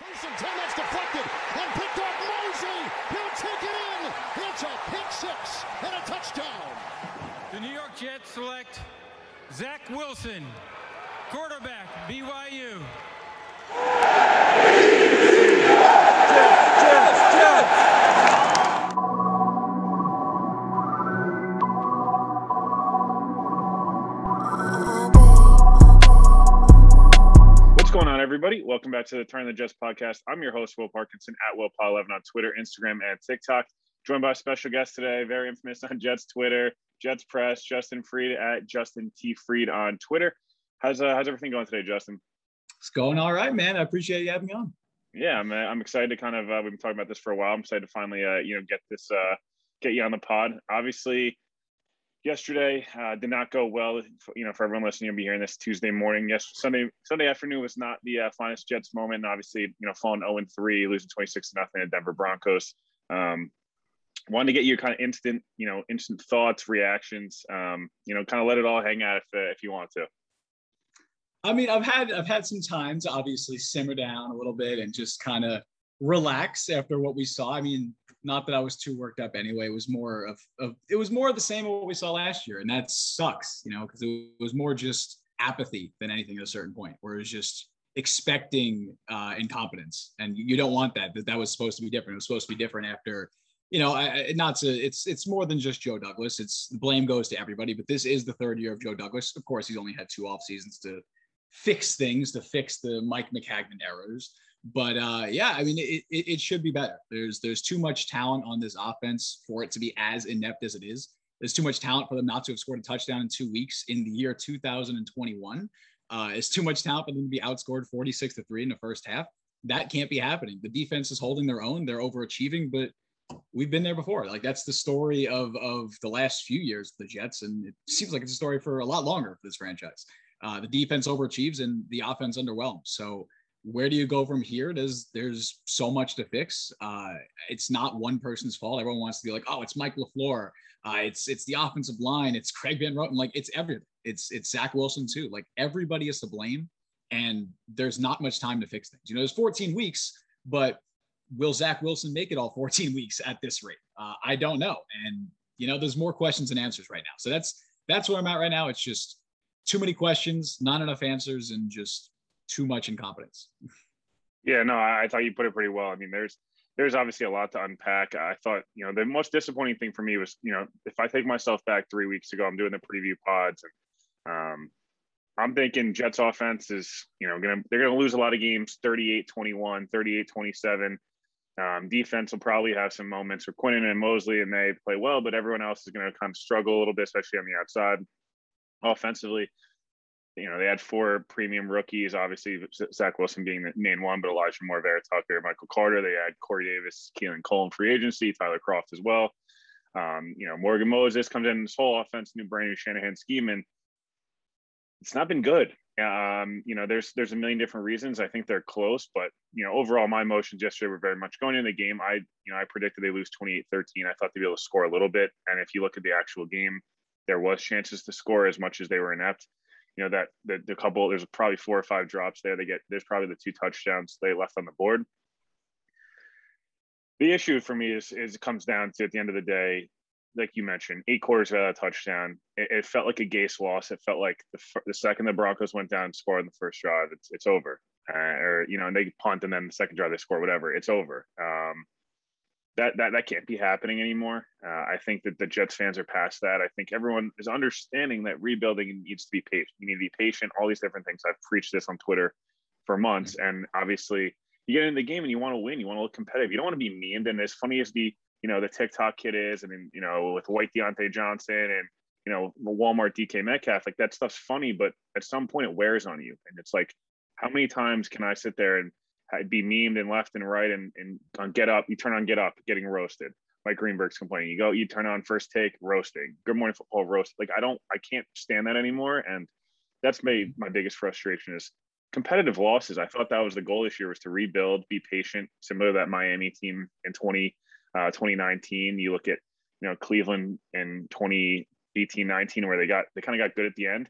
Mason that's deflected and picked up Mosley. He'll take it in. It's a pick six and a touchdown. The New York Jets select Zach Wilson, going on, everybody? Welcome back to the Turn the Jets podcast. I'm your host, Will Parkinson at WillPaul11 on Twitter, Instagram, and TikTok. Joined by a special guest today, very infamous on Jets Twitter, Jets Press, Justin Freed at Justin T Freed on Twitter. How's uh, how's everything going today, Justin? It's going all right, man. I appreciate you having me on. Yeah, I'm uh, I'm excited to kind of uh, we've been talking about this for a while. I'm excited to finally uh, you know get this uh, get you on the pod. Obviously, yesterday uh, did not go well. You know, for everyone listening, you'll be hearing this Tuesday morning. Yes, Sunday Sunday afternoon was not the uh, finest Jets moment. Obviously, you know, falling 0 and 3, losing 26 to nothing at Denver Broncos. Um, wanted to get your kind of instant, you know, instant thoughts, reactions. Um, you know, kind of let it all hang out if uh, if you want to. I mean, I've had I've had some time to obviously simmer down a little bit and just kind of relax after what we saw. I mean, not that I was too worked up anyway. It was more of, of it was more of the same of what we saw last year, and that sucks, you know, because it was more just apathy than anything at a certain point, where it was just expecting uh, incompetence, and you don't want that. That that was supposed to be different. It was supposed to be different after. You know, I, not to. It's it's more than just Joe Douglas. It's the blame goes to everybody. But this is the third year of Joe Douglas. Of course, he's only had two off seasons to fix things, to fix the Mike Maccagnan errors but uh, yeah, I mean, it, it, it, should be better. There's there's too much talent on this offense for it to be as inept as it is. There's too much talent for them not to have scored a touchdown in two weeks in the year 2021. Uh, it's too much talent for them to be outscored 46 to three in the first half. That can't be happening. The defense is holding their own. They're overachieving, but we've been there before. Like that's the story of of the last few years, the Jets, and it seems like it's a story for a lot longer for this franchise. Uh, the defense overachieves and the offense underwhelms. So where do you go from here? There's there's so much to fix. Uh, it's not one person's fault. Everyone wants to be like, oh, it's Mike LaFleur. Uh, it's it's the offensive line. It's Greg Van Roten. Like it's everything. It's it's Zach Wilson too. Like everybody is to blame, and there's not much time to fix things. You know, there's 14 weeks, but will Zach Wilson make it all 14 weeks at this rate? Uh, I don't know. And you know, there's more questions than answers right now. So that's that's where I'm at right now. It's just too many questions, not enough answers, and just too much incompetence. Yeah, no, I, I thought you put it pretty well. I mean, there's there's obviously a lot to unpack. I thought, you know, the most disappointing thing for me was, you know, if I take myself back three weeks ago, I'm doing the preview pods, and um, I'm thinking Jets offense is, you know, gonna they're gonna lose a lot of games, 38-21, 38-27. Um, defense will probably have some moments where Quinnen and Mosley and they play well, but everyone else is going to kind of struggle a little bit, especially on the outside. Offensively, you know, they had four premium rookies, obviously Zach Wilson being the main one, but Elijah Moore, Vera Tucker, Michael Carter. They had Corey Davis, Keelan Cole in free agency, Tyler Kroft as well. Um, you know, Morgan Moses comes in this whole offense, new brand new Shanahan scheme, and it's not been good. Um, you know, there's there's a million different reasons. I think they're close, but you know, overall, my emotions yesterday were very much going in the game. I, you know, I predicted they lose 28-13. I thought they'd be able to score a little bit, and if you look at the actual game, there was chances to score as much as they were inept you know that the, the couple there's probably four or five drops there. They get there's probably the two touchdowns they left on the board. The issue for me is is it comes down to at the end of the day like you mentioned eight quarters without a touchdown. It, it felt like a Gase loss. It felt like the, the second the broncos went down scored in the first drive it's, it's over. Uh, or you know, and they punt and then the second drive they score, whatever, it's over. Um, that that that can't be happening anymore. Uh, I think that the Jets fans are past that. I think everyone is understanding that rebuilding needs to be patient. You need to be patient. All these different things. I've preached this on Twitter for months, mm-hmm. and obviously, you get into the game and you want to win. You want to look competitive. You don't want to be mean. And as funny as the you know the TikTok kid is, I mean, you know, with white Diontae Johnson and you know Walmart DK Metcalf, like that stuff's funny, but at some point it wears on you, and it's like, how many times can I sit there and be memed and left and right and, and on get up, you turn on get up, getting roasted. Mike Greenberg's complaining. You go, you turn on first take, roasting. Good morning football, roast. Like I don't, I can't stand that anymore. And that's made my biggest frustration is competitive losses. I thought that was the goal this year was to rebuild, be patient, similar to that Miami team in 20, uh, 2019. You look at, you know, Cleveland in 2018, 19, where they got, they kind of got good at the end.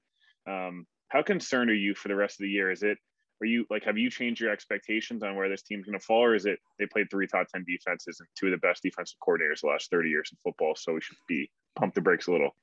Um, how concerned are you for the rest of the year? Is it are you like have you changed your expectations on where this team's going to fall or is it they played three top 10 defenses and two of the best defensive coordinators the last 30 years in football so we should be pump the brakes a little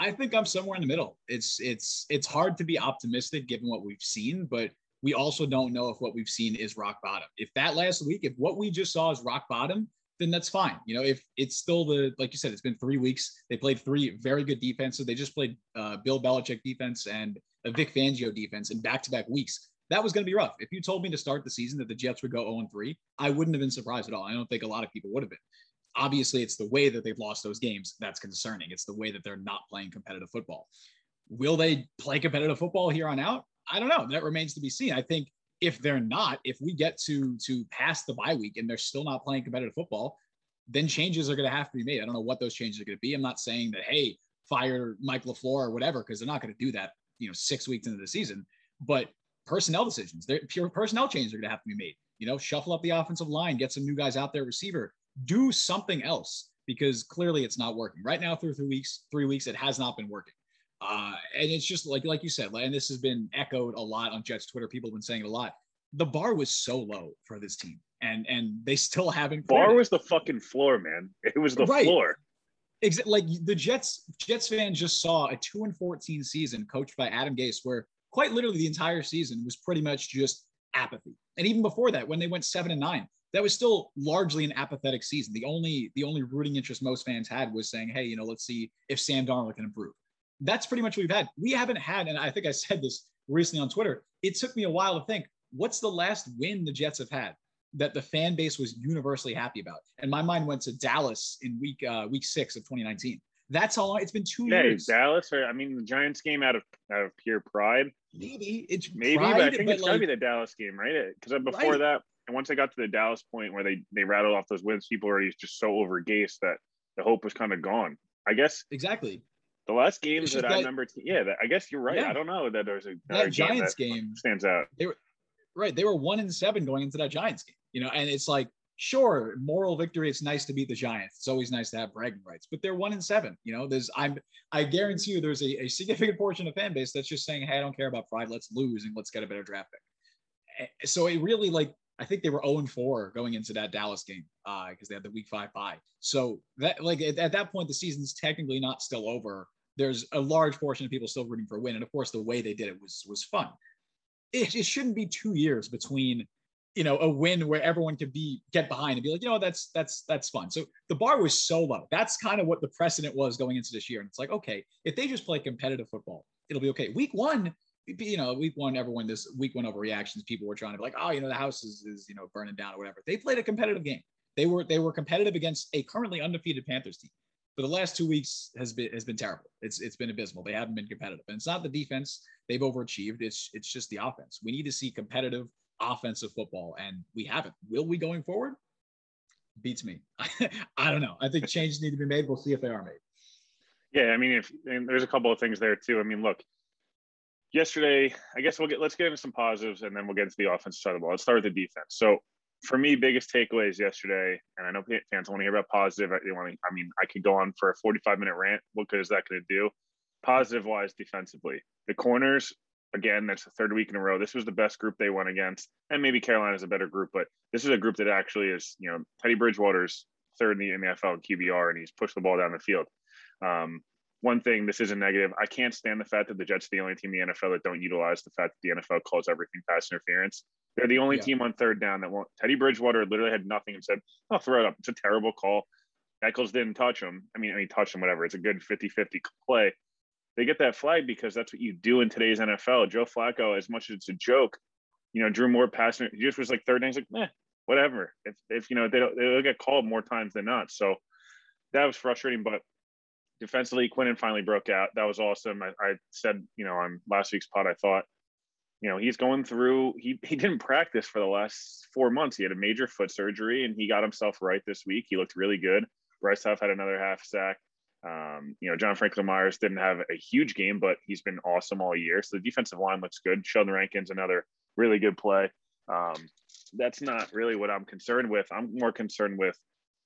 i think i'm somewhere in the middle it's it's it's hard to be optimistic given what we've seen but we also don't know if what we've seen is rock bottom if that last week if what we just saw is rock bottom then that's fine. You know, if it's still the like you said, it's been three weeks. They played three very good defenses. They just played uh, Bill Belichick defense and a Vic Fangio defense in back-to-back weeks. That was going to be rough. If you told me to start the season that the Jets would go 0 3, I wouldn't have been surprised at all. I don't think a lot of people would have been. Obviously, it's the way that they've lost those games that's concerning. It's the way that they're not playing competitive football. Will they play competitive football here on out? I don't know. That remains to be seen. I think if they're not, if we get to to past the bye week and they're still not playing competitive football, then changes are going to have to be made. I don't know what those changes are going to be. I'm not saying that hey, fire Mike LaFleur or whatever because they're not going to do that you know six weeks into the season. But personnel decisions, there pure personnel changes are going to have to be made. You know, shuffle up the offensive line, get some new guys out there, receiver, do something else because clearly it's not working right now. Through three weeks, three weeks, it has not been working. Uh, and it's just like like you said, and this has been echoed a lot on Jets Twitter. People have been saying it a lot. The bar was so low for this team, and and they still haven't. Bar was the fucking floor, man. It was the right. floor. Exactly. Like the Jets, Jets fans just saw a two and fourteen season coached by Adam Gase, where quite literally the entire season was pretty much just apathy. And even before that, when they went seven and nine, that was still largely an apathetic season. The only the only rooting interest most fans had was saying, "Hey, you know, let's see if Sam Darnold can improve." That's pretty much what we've had. We haven't had, and I think I said this recently on Twitter. It took me a while to think, what's the last win the Jets have had? That the fan base was universally happy about. And my mind went to Dallas in week uh, week six of 2019. That's how long it's been two yeah, years. Dallas, or I mean, the Giants game out of out of pure pride. Maybe it's maybe, pride, but I think but it's like, gotta be the Dallas game, right? Because before right. that, and once I got to the Dallas point where they they rattled off those wins, people are just so over Gase that the hope was kind of gone. I guess exactly. The last games that, that, I remember, yeah, that, I guess you're right. Yeah. I don't know that there's a that Giants game, game stands out. They were right. They were one and seven going into that Giants game you know, and it's like, sure, moral victory. It's nice to beat the Giants. It's always nice to have bragging rights, but they're one in seven. You know, there's I'm I guarantee you there's a, a significant portion of fan base that's just saying, hey, I don't care about pride. Let's lose and let's get a better draft pick. So it really like I think they were 0 and 4 going into that Dallas game because uh, they had the week five bye. So that like at, at that point the season's technically not still over. There's a large portion of people still rooting for a win, and of course the way they did it was was fun. It, it shouldn't be two years between you know a win where everyone could be get behind and be like you know that's that's that's fun so the bar was so low that's kind of what the precedent was going into this year and it's like okay if they just play competitive football it'll be okay week one you know week one everyone this week one overreactions people were trying to be like oh you know the house is, is you know burning down or whatever they played a competitive game they were they were competitive against a currently undefeated panthers team but the last two weeks has been has been terrible. It's it's been abysmal. They haven't been competitive, and it's not the defense they've overachieved. It's it's just the offense. We need to see competitive offensive football, and we haven't. Will we going forward? Beats me. I don't know. I think changes need to be made. We'll see if they are made. Yeah, I mean, if and there's a couple of things there too. I mean, look, yesterday, I guess we'll get let's get into some positives, and then we'll get into the offensive side of the ball. Let's start with the defense. So for me, biggest takeaways yesterday, and I know fans want to hear about positive. I, want to, I mean, I could go on for a 45 minute rant. What good is that going to do? Positive wise, defensively, the corners again, that's the third week in a row. This was the best group they went against, and maybe Carolina is a better group, but this is a group that actually is, you know, Teddy Bridgewater's third in the, NFL in QBR, and he's pushed the ball down the field. Um, one thing, this is a negative. I can't stand the fact that the Jets are the only team in the NFL that don't utilize the fact that the NFL calls everything pass interference. They're the only yeah. team on third down that won't. Teddy Bridgewater literally had nothing and said, "I'll throw it up." It's a terrible call. Echols didn't touch him. I mean, I mean, touch him, whatever. It's a good 50-50 play. They get that flag because that's what you do in today's NFL. Joe Flacco, as much as it's a joke, you know, Drew Moore passing. He just was like third down. He's like, eh, whatever. If, if you know they don't, they'll get called more times than not. So that was frustrating. But defensively, Quinnen finally broke out. That was awesome. I, I, said, you know, on last week's pod, I thought, you know, he's going through. He he didn't practice for the last four months. He had a major foot surgery, and he got himself right this week. He looked really good. Bryce Huff had another half sack. Um, you know, John Franklin Myers didn't have a huge game, but he's been awesome all year. So the defensive line looks good. Sheldon Rankins another really good play. Um, that's not really what I'm concerned with. I'm more concerned with.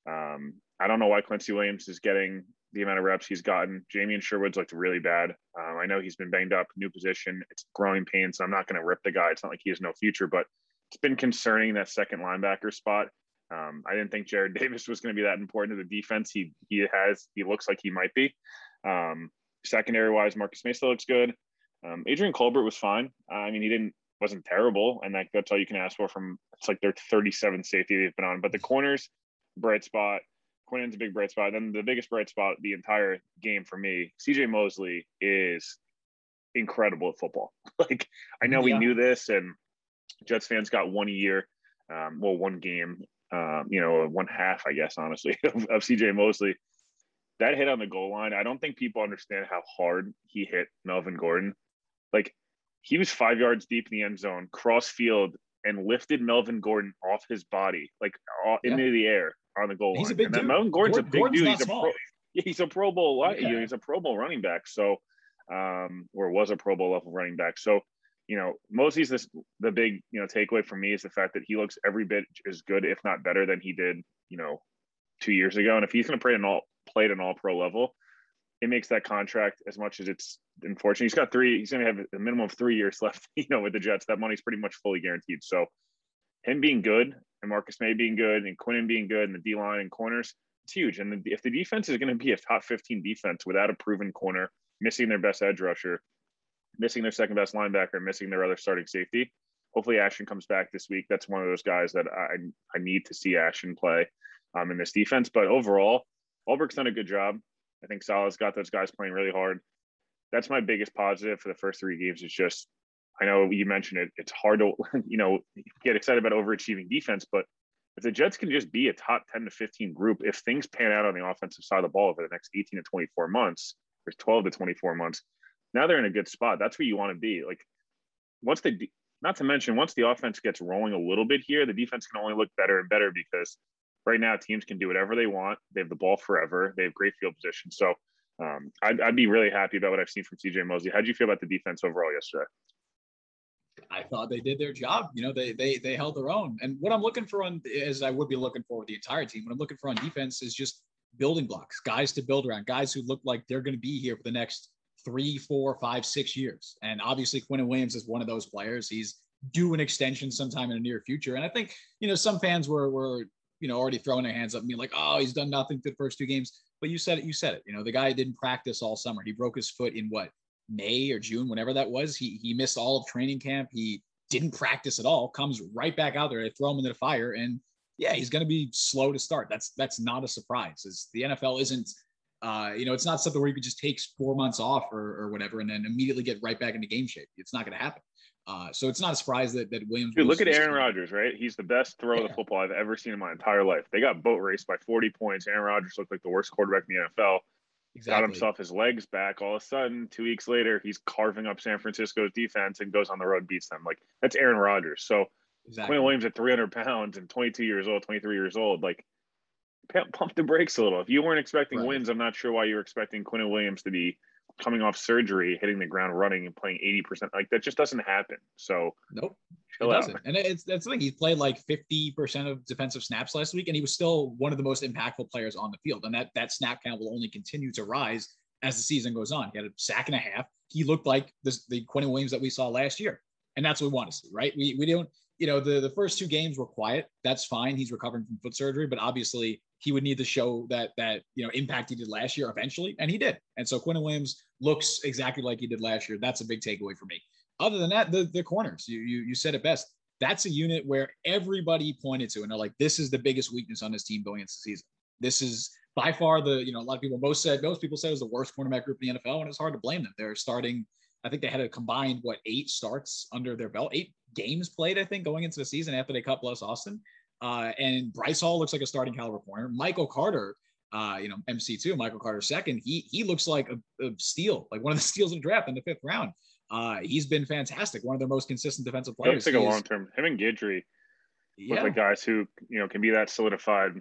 Um, I don't know why Quincy Williams is getting the amount of reps he's gotten. Jamien Sherwood's looked really bad. Um, I know he's been banged up, new position. It's growing pains. So I'm not going to rip the guy. It's not like he has no future, but it's been concerning that second linebacker spot. Um, I didn't think Jarrad Davis was going to be that important to the defense. He he has he looks like he might be. Um, secondary wise, Marcus Mason looks good. Um, Adrian Colbert was fine. I mean, he didn't wasn't terrible, and that, that's all you can ask for from it's like their 37 safety they've been on. But the corners, bright spot. Quinnen's a big bright spot. Then the biggest bright spot the entire game for me, CJ Mosley is incredible at football. like I know yeah. we knew this, and Jets fans got one year, um, well, one game, um, you know, one half, I guess, honestly, of, of CJ Mosley. That hit on the goal line, I don't think people understand how hard he hit Melvin Gordon. Like he was five yards deep in the end zone, cross field, and lifted Melvin Gordon off his body, like yeah. into the air on the goal he's line. A big and dude. Melvin Gordon's Gordon, a big Gordon's dude. He's a pro, he's a Pro Bowl. Yeah. He's a Pro Bowl running back. So, um, or was a Pro Bowl level running back. So, you know, Mosley's this the big you know takeaway for me is the fact that he looks every bit as good, if not better, than he did you know two years ago. And if he's going to play an all play at an all pro level, it makes that contract as much as it's unfortunate. He's got three. He's going to have a minimum of three years left. You know, with the Jets, that money's pretty much fully guaranteed. So, him being good and Marcus Maye being good and Quinnen being good and the D line and corners, it's huge. And the, if the defense is going to be a top 15 defense without a proven corner, missing their best edge rusher, missing their second best linebacker, missing their other starting safety, hopefully Ashton comes back this week. That's one of those guys that I I need to see Ashton play um, in this defense. But overall, Ulbrich's done a good job. I think Saleh's got those guys playing really hard. That's my biggest positive for the first three games. It's just, I know you mentioned it. It's hard to, you know, get excited about overachieving defense, but if the Jets can just be a top 10 to 15 group, if things pan out on the offensive side of the ball over the next 18 to 24 months, or 12 to 24 months, now they're in a good spot. That's where you want to be. Like, once the, not to mention, once the offense gets rolling a little bit here, the defense can only look better and better because right now teams can do whatever they want. They have the ball forever. They have great field position. So um, I'd, I'd, be really happy about what I've seen from CJ Mosley. How do you feel about the defense overall yesterday? I thought they did their job. You know, they they they held their own. And what I'm looking for on as I would be looking for with the entire team, what I'm looking for on defense is just building blocks, guys to build around, guys who look like they're going to be here for the next three, four, five, six years. And obviously, Quinnen Williams is one of those players. He's due an extension sometime in the near future. And I think, you know, some fans were were you know, already throwing their hands up and being like, oh, he's done nothing for the first two games. But you said it, you said it. You know, the guy didn't practice all summer. He broke his foot in what, May or June, whenever that was. He he missed all of training camp. He didn't practice at all, comes right back out there. They throw him into the fire. And yeah, he's gonna be slow to start. That's that's not a surprise. Is the NFL isn't uh, you know, it's not something where you could just take four months off or, or whatever and then immediately get right back into game shape. It's not going to happen. Uh, so it's not a surprise that, that Williams. Dude, look at Aaron Rodgers, right? He's the best throw yeah. of the football I've ever seen in my entire life. They got boat raced by 40 points. Aaron Rodgers looked like the worst quarterback in the NFL. Exactly. Got himself his legs back. All of a sudden, two weeks later, he's carving up San Francisco's defense and goes on the road, beats them. Like that's Aaron Rodgers. So exactly. Quinn Williams at 300 pounds and 22 years old, 23 years old, like pump the brakes a little. If you weren't expecting right. wins, I'm not sure why you were expecting Quinn Williams to be coming off surgery, hitting the ground running and playing 80%. Like that just doesn't happen. So nope. It doesn't. And it's that's the thing. He played like 50% of defensive snaps last week, and he was still one of the most impactful players on the field. And that that snap count will only continue to rise as the season goes on. He had a sack and a half. He looked like this, the Quinn Williams that we saw last year. And that's what we want to see, right? We, we don't you know, the, the first two games were quiet. That's fine. He's recovering from foot surgery, but obviously he would need to show that that you know impact he did last year eventually, and he did. And so Quinn Williams looks exactly like he did last year. That's a big takeaway for me. Other than that, the the corners, you you, you said it best. That's a unit where everybody pointed to and they're like, this is the biggest weakness on this team going into the season. This is by far the, you know, a lot of people most said, most people said it was the worst cornerback group in the NFL, and it's hard to blame them. They're starting, I think they had a combined, what, eight starts under their belt, eight games played, I think, going into the season after they cut Bless Austin. Uh, and Bryce Hall looks like a starting caliber corner. Michael Carter, uh, you know, MC2, Michael Carter second, he he looks like a, a steal, like one of the steals in the draft in the fifth round. Uh, he's been fantastic, one of their most consistent defensive players. Looks like a long term. Him and Guidry yeah. look like guys who you know can be that solidified.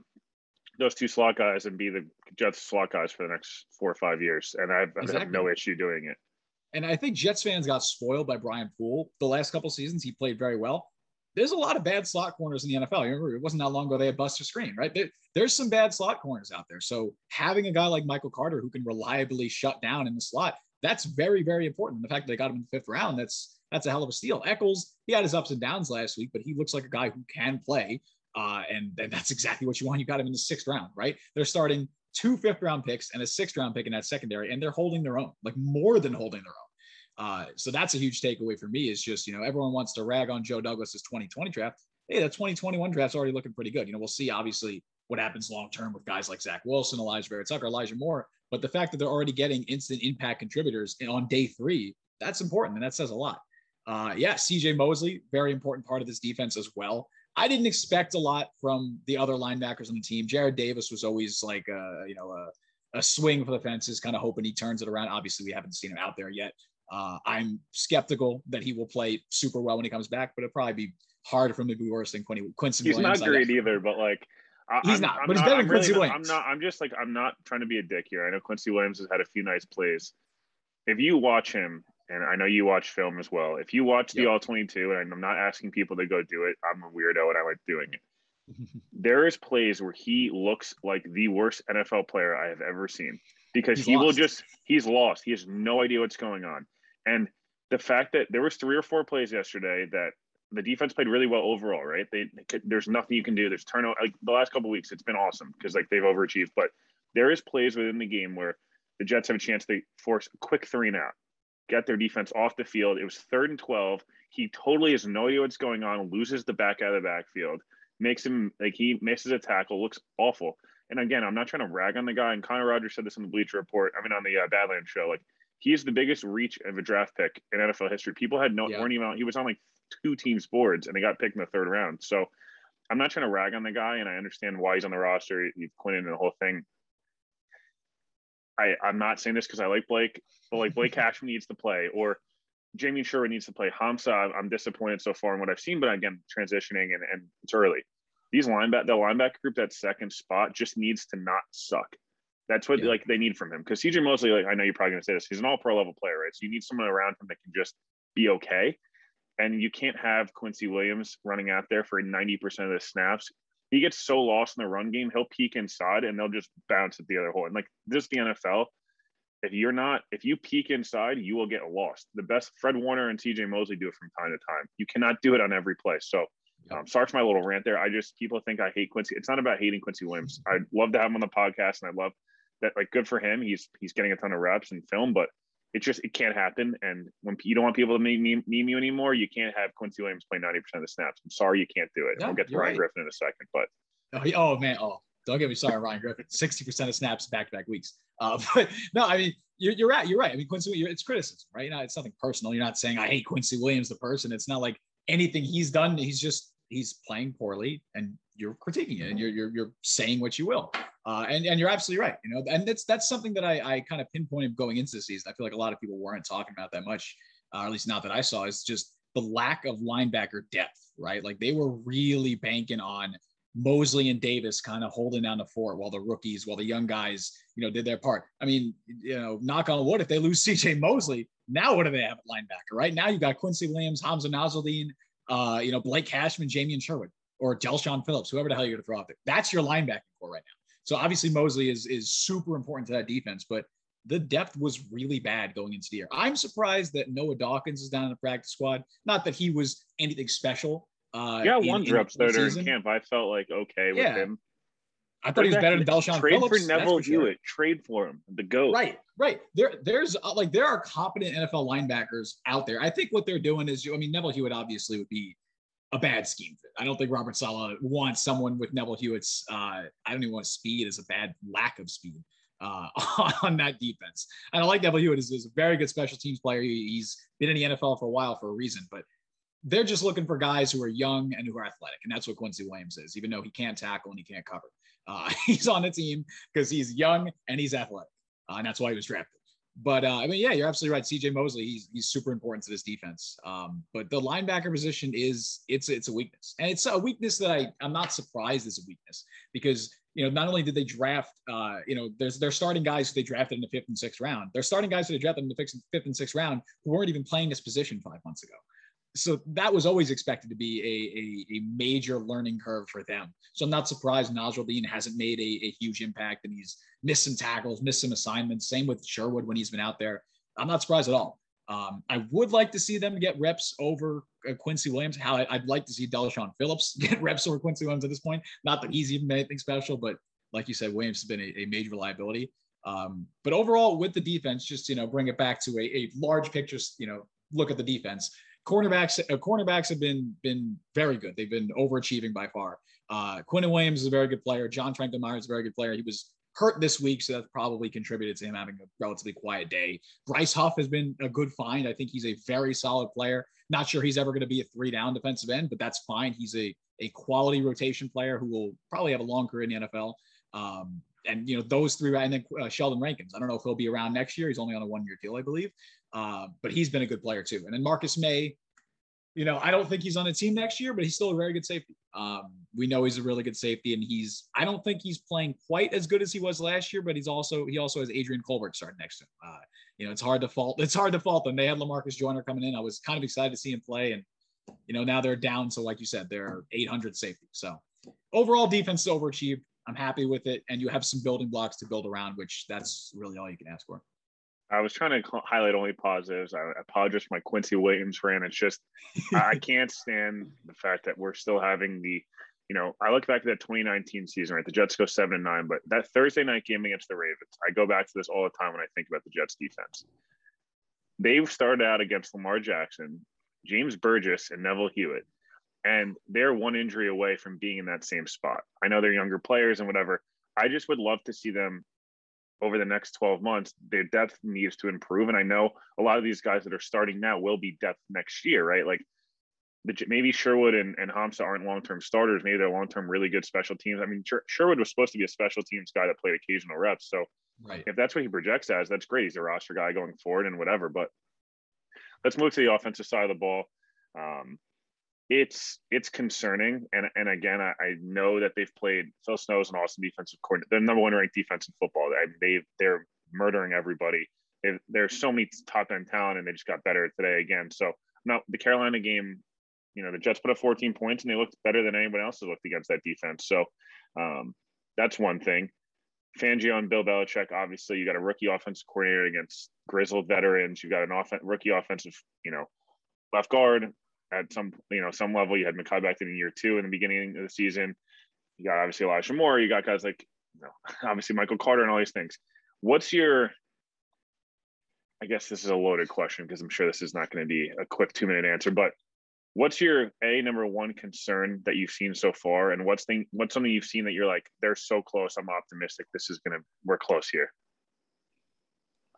Those two slot guys and be the Jets slot guys for the next four or five years, and I exactly. have no issue doing it. And I think Jets fans got spoiled by Brian Poole the last couple seasons. He played very well. There's a lot of bad slot corners in the NFL. You remember, it wasn't that long ago they had Buster Skrine, right? There, there's some bad slot corners out there. So having a guy like Michael Carter who can reliably shut down in the slot, that's very, very important. The fact that they got him in the fifth round, that's that's a hell of a steal. Echols, he had his ups and downs last week, but he looks like a guy who can play. Uh, and, and that's exactly what you want. You got him in the sixth round, right? They're starting two fifth round picks and a sixth round pick in that secondary, and they're holding their own, like more than holding their own. Uh, so that's a huge takeaway for me. Is just you know everyone wants to rag on Joe Douglas's 2020 draft. Hey, that 2021 draft's already looking pretty good. You know, we'll see obviously what happens long term with guys like Zach Wilson, Elijah Vera Tucker, Elijah Moore. But the fact that they're already getting instant impact contributors on day three, that's important, and that says a lot. Uh, yeah, CJ Mosley, very important part of this defense as well. I didn't expect a lot from the other linebackers on the team. Jarrad Davis was always like a, you know, a, a swing for the fences, kind of hoping he turns it around. Obviously, we haven't seen him out there yet. Uh, I'm skeptical that he will play super well when he comes back, but it'll probably be hard for him to be worse than Quincy, Quincy He's Williams. not great either, but like I, he's I'm, not, I'm but he's better than Quincy really Williams. I'm not. I'm just like I'm not trying to be a dick here. I know Quincy Williams has had a few nice plays. If you watch him and I know you watch film as well. If you watch the All 22, and I'm not asking people to go do it, I'm a weirdo and I like doing it. there is plays where he looks like the worst NFL player I have ever seen because he's he lost. will just he's lost. He has no idea what's going on. And the fact that there was three or four plays yesterday that the defense played really well overall, right? They, they there's nothing you can do. There's turnover. Like the last couple weeks, it's been awesome because like they've overachieved. But there is plays within the game where the Jets have a chance to force a quick three and out get their defense off the field. It was third and 12. He totally has no idea what's going on, loses the back out of the backfield, makes him like he misses a tackle, looks awful. And again, I'm not trying to rag on the guy. And Connor Rogers said this on the Bleacher Report. I mean, on the uh, Badlands show. Like, he's the biggest reach of a draft pick in NFL history. People had no yeah. weren't even on, he was on like two teams' boards, and they got picked in the third round. So I'm not trying to rag on the guy, and I understand why he's on the roster. He's Quinn and the whole thing. I, I'm not saying this because I like Blake, but like Blake Cashman needs to play, or Jamien Sherwood needs to play. Hamsah, I'm disappointed so far in what I've seen, but again, transitioning and, and it's early. These linebacker, the linebacker group, that second spot just needs to not suck. That's what yeah. like they need from him. Because CJ Mosley, like I know you're probably gonna say this, he's an all pro level player, right? So you need someone around him that can just be okay. And you can't have Quincy Williams running out there for 90% of the snaps he gets so lost in the run game, he'll peek inside and they'll just bounce at the other hole. And like this, the NFL, if you're not, if you peek inside, you will get lost. The best Fred Warner and CJ Mosley do it from time to time. You cannot do it on every play. So, um, sorry for my little rant there. I just people think I hate Quincy. It's not about hating Quincy Williams. I'd love to have him on the podcast, and I love that. Like, good for him. He's he's getting a ton of reps and film, but it just it can't happen. And when you don't want people to meme, meme you anymore, you can't have Quincy Williams play ninety percent of the snaps. I'm sorry, you can't do it. we'll get to Ryan right. Griffin in a second, but oh, oh man, oh don't get me sorry, Ryan Griffin. Sixty percent of snaps back to back weeks. Uh, but no, I mean you're, you're right. You're right. I mean Quincy, it's criticism, right? You know, it's nothing personal. You're not saying I hate Quincy Williams the person. It's not like anything he's done. He's just he's playing poorly, and you're critiquing it, and you're you're, you're saying what you will. Uh, and, and you're absolutely right. You know, and that's that's something that I, I kind of pinpointed going into the season. I feel like a lot of people weren't talking about that much, uh, or at least not that I saw. Is just the lack of linebacker depth, right? Like they were really banking on Mosley and Davis kind of holding down the fort while the rookies, while the young guys, you know, did their part. I mean, you know, knock on wood, if they lose CJ Mosley, now what do they have at linebacker, right? Now you got Quincy Williams, Hamsah Nasirildeen, uh, you know, Blake Cashman, Jamien Sherwood, or Del'Shawn Phillips, whoever the hell you're going to throw out there. That's your linebacking core right now. So obviously Mosley is is super important to that defense, but the depth was really bad going into the year. I'm surprised that Noah Dawkins is down in the practice squad. Not that he was anything special, Uh, yeah, one in there during season. camp. I felt like okay with Yeah. him. I thought he was better than Del'Shawn Trade Phillips. for Neville for sure. Hewitt. Trade for him. The goat. Right, right. There, there's uh, like there are competent NFL linebackers out there. I think what they're doing is, I mean, Neville Hewitt obviously would be a bad scheme fit. I don't think Robert Saleh wants someone with Neville Hewitt's. Uh, I don't even want speed as a bad lack of speed uh, on that defense. And I like Neville Hewitt is, is a very good special teams player. He- He's been in the NFL for a while for a reason, but they're just looking for guys who are young and who are athletic, and that's what Quincy Williams is. Even though he can't tackle and he can't cover, uh, he's on the team because he's young and he's athletic, uh, and that's why he was drafted. But uh, I mean, yeah, you're absolutely right. CJ Mosley, he's he's super important to this defense. Um, but the linebacker position is it's it's a weakness, and it's a weakness that I I'm not surprised is a weakness because you know not only did they draft uh, you know there's they're starting guys who they drafted in the fifth and sixth round. They're starting guys who they drafted in the fifth, fifth and sixth round who weren't even playing this position five months ago so that was always expected to be a, a, a major learning curve for them. So I'm not surprised Dean hasn't made a, a huge impact and he's missed some tackles, missed some assignments. Same with Sherwood when he's been out there. I'm not surprised at all. Um, I would like to see them get reps over uh, Quincy Williams. How I, would like to see Del'Shawn Phillips get reps over Quincy Williams at this point. Not that he's even made anything special, but like you said, Williams has been a, major liability. Um, but overall, with the defense, just you know, bring it back to a large picture. You know, look at the defense cornerbacks uh, cornerbacks have been been very good. They've been overachieving by far. Uh, Quinn Williams is a very good player. John Franklin Myers is a very good player. He was hurt this week, so that probably contributed to him having a relatively quiet day. Bryce Huff has been a good find. I think he's a very solid player. Not sure he's ever going to be a three down defensive end, but that's fine. He's a a quality rotation player who will probably have a long career in the NFL. Um, and you know those three, and then uh, Sheldon Rankins. I don't know if he'll be around next year. He's only on a one year deal, I believe. Uh, but he's been a good player too. And then Marcus Maye, you know, I don't think he's on the team next year, but he's still a very good safety. Um, we know he's a really good safety, and he's I don't think he's playing quite as good as he was last year, but he's also he also has Adrian Colbert starting next to him. Uh, you know, it's hard to fault it's hard to fault them. They had Lamarcus Joyner coming in. I was kind of excited to see him play, and you know now they're down. So like you said, they're 800 safety. So overall defense is overachieved. I'm happy with it, and you have some building blocks to build around, which that's really all you can ask for. I was trying to highlight only positives. I apologize for my Quincy Williams rant. It's just I can't stand the fact that we're still having the, you know, I look back to that 2019 season, right? The Jets go seven and nine, but that Thursday night game against the Ravens, I go back to this all the time when I think about the Jets defense. They've started out against Lamar Jackson, James Burgess, and Neville Hewitt, and they're one injury away from being in that same spot. I know they're younger players and whatever. I just would love to see them over the next 12 months, their depth needs to improve. And I know a lot of these guys that are starting now will be depth next year, right? Like the, maybe Sherwood and, and Hamsah aren't long term starters. Maybe they're long term really good special teams. I mean, Sher- Sherwood was supposed to be a special teams guy that played occasional reps. So Right. if that's what he projects as, that's great. He's a roster guy going forward and whatever. But let's move to the offensive side of the ball. Um, it's it's concerning, and and again, I, I know that they've played Phil Snow's an awesome defensive coordinator. They're number one ranked defense in football. They they're murdering everybody. They've, there's so many top end talent, and they just got better today again. So now the Carolina game, you know, the Jets put up 14 points, and they looked better than anyone else has looked against that defense. So um, that's one thing. Fangio and Bill Belichick, obviously, you got a rookie offensive coordinator against grizzled veterans. You got an off- rookie offensive, you know, left guard at some, you know, some level. You had Mekhi Becton year two in the beginning of the season. You got obviously Elijah Moore. You got guys like, you know, obviously Michael Carter and all these things. What's your, I guess this is a loaded question because I'm sure this is not going to be a quick two minute answer, but what's your a number one concern that you've seen so far and what's thing what's something you've seen that you're like they're so close i'm optimistic this is gonna we're close here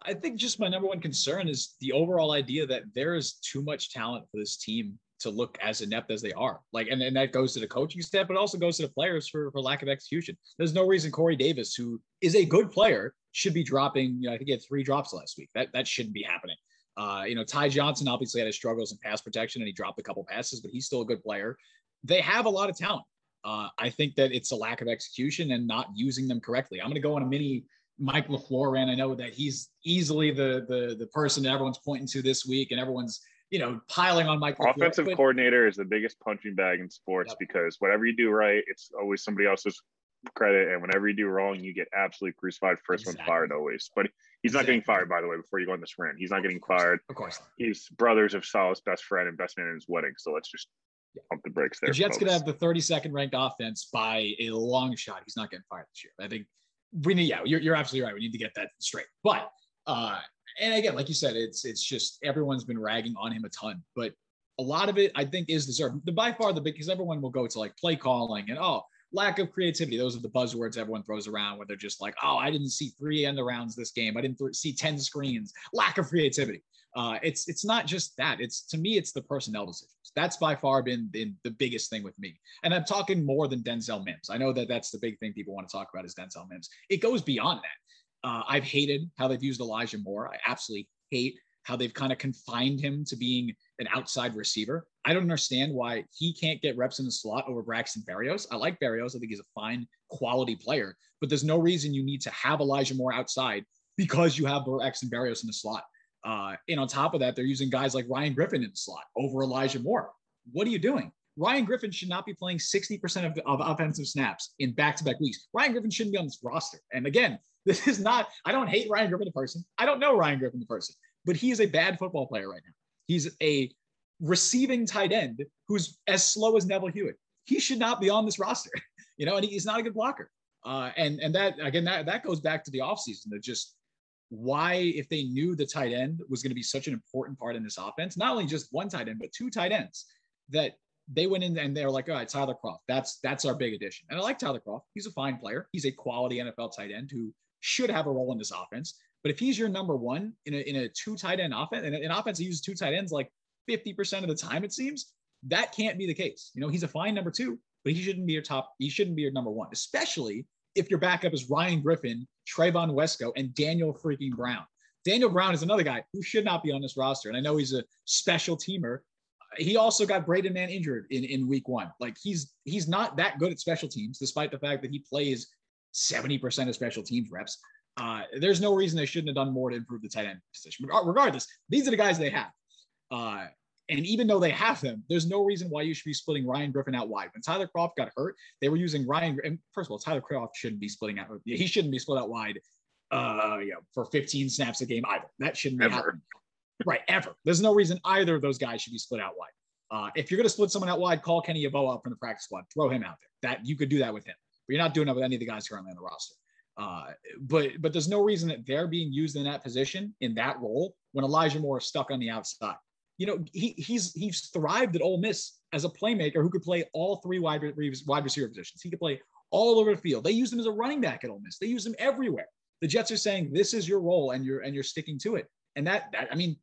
I think just my number one concern is the overall idea that there is too much talent for this team to look as inept as they are. Like, and, and that goes to the coaching staff, but also goes to the players for, for lack of execution. There's no reason Corey Davis, who is a good player, should be dropping. You know, I think he had three drops last week. That that shouldn't be happening. Uh, you know, Ty Johnson obviously had his struggles in pass protection and he dropped a couple passes, but he's still a good player. They have a lot of talent. Uh, I think that it's a lack of execution and not using them correctly. I'm going to go on a mini Mike LaFleur ran. I know that he's easily the the the person that everyone's pointing to this week, and everyone's you know piling on. LaFleur, offensive but- coordinator is the biggest punching bag in sports Yep. because whatever you do right it's always somebody else's credit and whenever you do wrong you get absolutely crucified first Exactly. one's fired always but he's not getting fired by the way before you go on this rant he's not getting fired Of course. he's brothers of Saleh's best friend and best man in his wedding so let's just pump the brakes there. The Jets could have the 32nd ranked offense by a long shot. He's not getting fired this year. I think we need, yeah, you're, you're absolutely right. We need to get that straight. But, uh, and again, like you said, it's it's just everyone's been ragging on him a ton, but a lot of it I think is deserved. The by far the big because everyone will go to like play calling and oh lack of creativity. Those are the buzzwords everyone throws around where they're just like, oh, I didn't see three end arounds this game. I didn't th- see 10 screens. Lack of creativity. Uh, it's it's not just that. It's to me, it's the personnel decisions. That's by far been, been the biggest thing with me. And I'm talking more than Denzel Mims. I know that that's the big thing people want to talk about is Denzel Mims. It goes beyond that. Uh, I've hated how they've used Elijah Moore. I absolutely hate how they've kind of confined him to being an outside receiver. I don't understand why he can't get reps in the slot over Braxton Berrios. I like Berrios. I think he's a fine quality player, but there's no reason you need to have Elijah Moore outside because you have Braxton Berrios in the slot. Uh, and on top of that, they're using guys like Ryan Griffin in the slot over Elijah Moore. What are you doing? Ryan Griffin should not be playing 60% of, of offensive snaps in back-to-back weeks. Ryan Griffin shouldn't be on this roster. And again, this is not, I don't hate Ryan Griffin the person. I don't know Ryan Griffin the person, but he is a bad football player right now. He's a receiving tight end who's as slow as Neville Hewitt. He should not be on this roster, you know, and he's not a good blocker. Uh, and and that again, that that goes back to the offseason. That just why, if they knew the tight end was going to be such an important part in this offense, not only just one tight end, but two tight ends, that they went in and they're like, all right, Tyler Kroft, that's that's our big addition. And I like Tyler Kroft. He's a fine player. He's a quality NFL tight end who should have a role in this offense. But if he's your number one in a, in a two tight end offense, and an offense that uses two tight ends like 50% of the time, it seems, that can't be the case. You know, he's a fine number two, but he shouldn't be your top, he shouldn't be your number one, especially if your backup is Ryan Griffin, Trevon Wesco, and Daniel freaking Brown. Daniel Brown is another guy who should not be on this roster. And I know he's a special teamer. He also got Braden Mann injured in, in week one. Like he's he's not that good at special teams, despite the fact that he plays 70% of special teams reps. Uh, there's no reason they shouldn't have done more to improve the tight end position. But Regardless, these are the guys they have. Uh, and even though they have them, there's no reason why you should be splitting Ryan Griffin out wide. When Tyler Kroft got hurt, they were using Ryan. And first of all, Tyler Kroft shouldn't be splitting out. He shouldn't be split out wide, uh, you know, for 15 snaps a game either. That shouldn't be happening. Right, ever. There's no reason either of those guys should be split out wide. Uh, if you're going to split someone out wide, call Kenny Yeboah up from the practice squad. Throw him out there. That you could do that with him, but you're not doing that with any of the guys currently on the roster. Uh, but but there's no reason that they're being used in that position in that role when Elijah Moore is stuck on the outside you know, he he's he's thrived at Ole Miss as a playmaker who could play all three wide, wide receiver positions. He could play all over the field. They used him as a running back at Ole Miss. They used him everywhere. The Jets are saying this is your role and you're and you're sticking to it. And that, that I mean,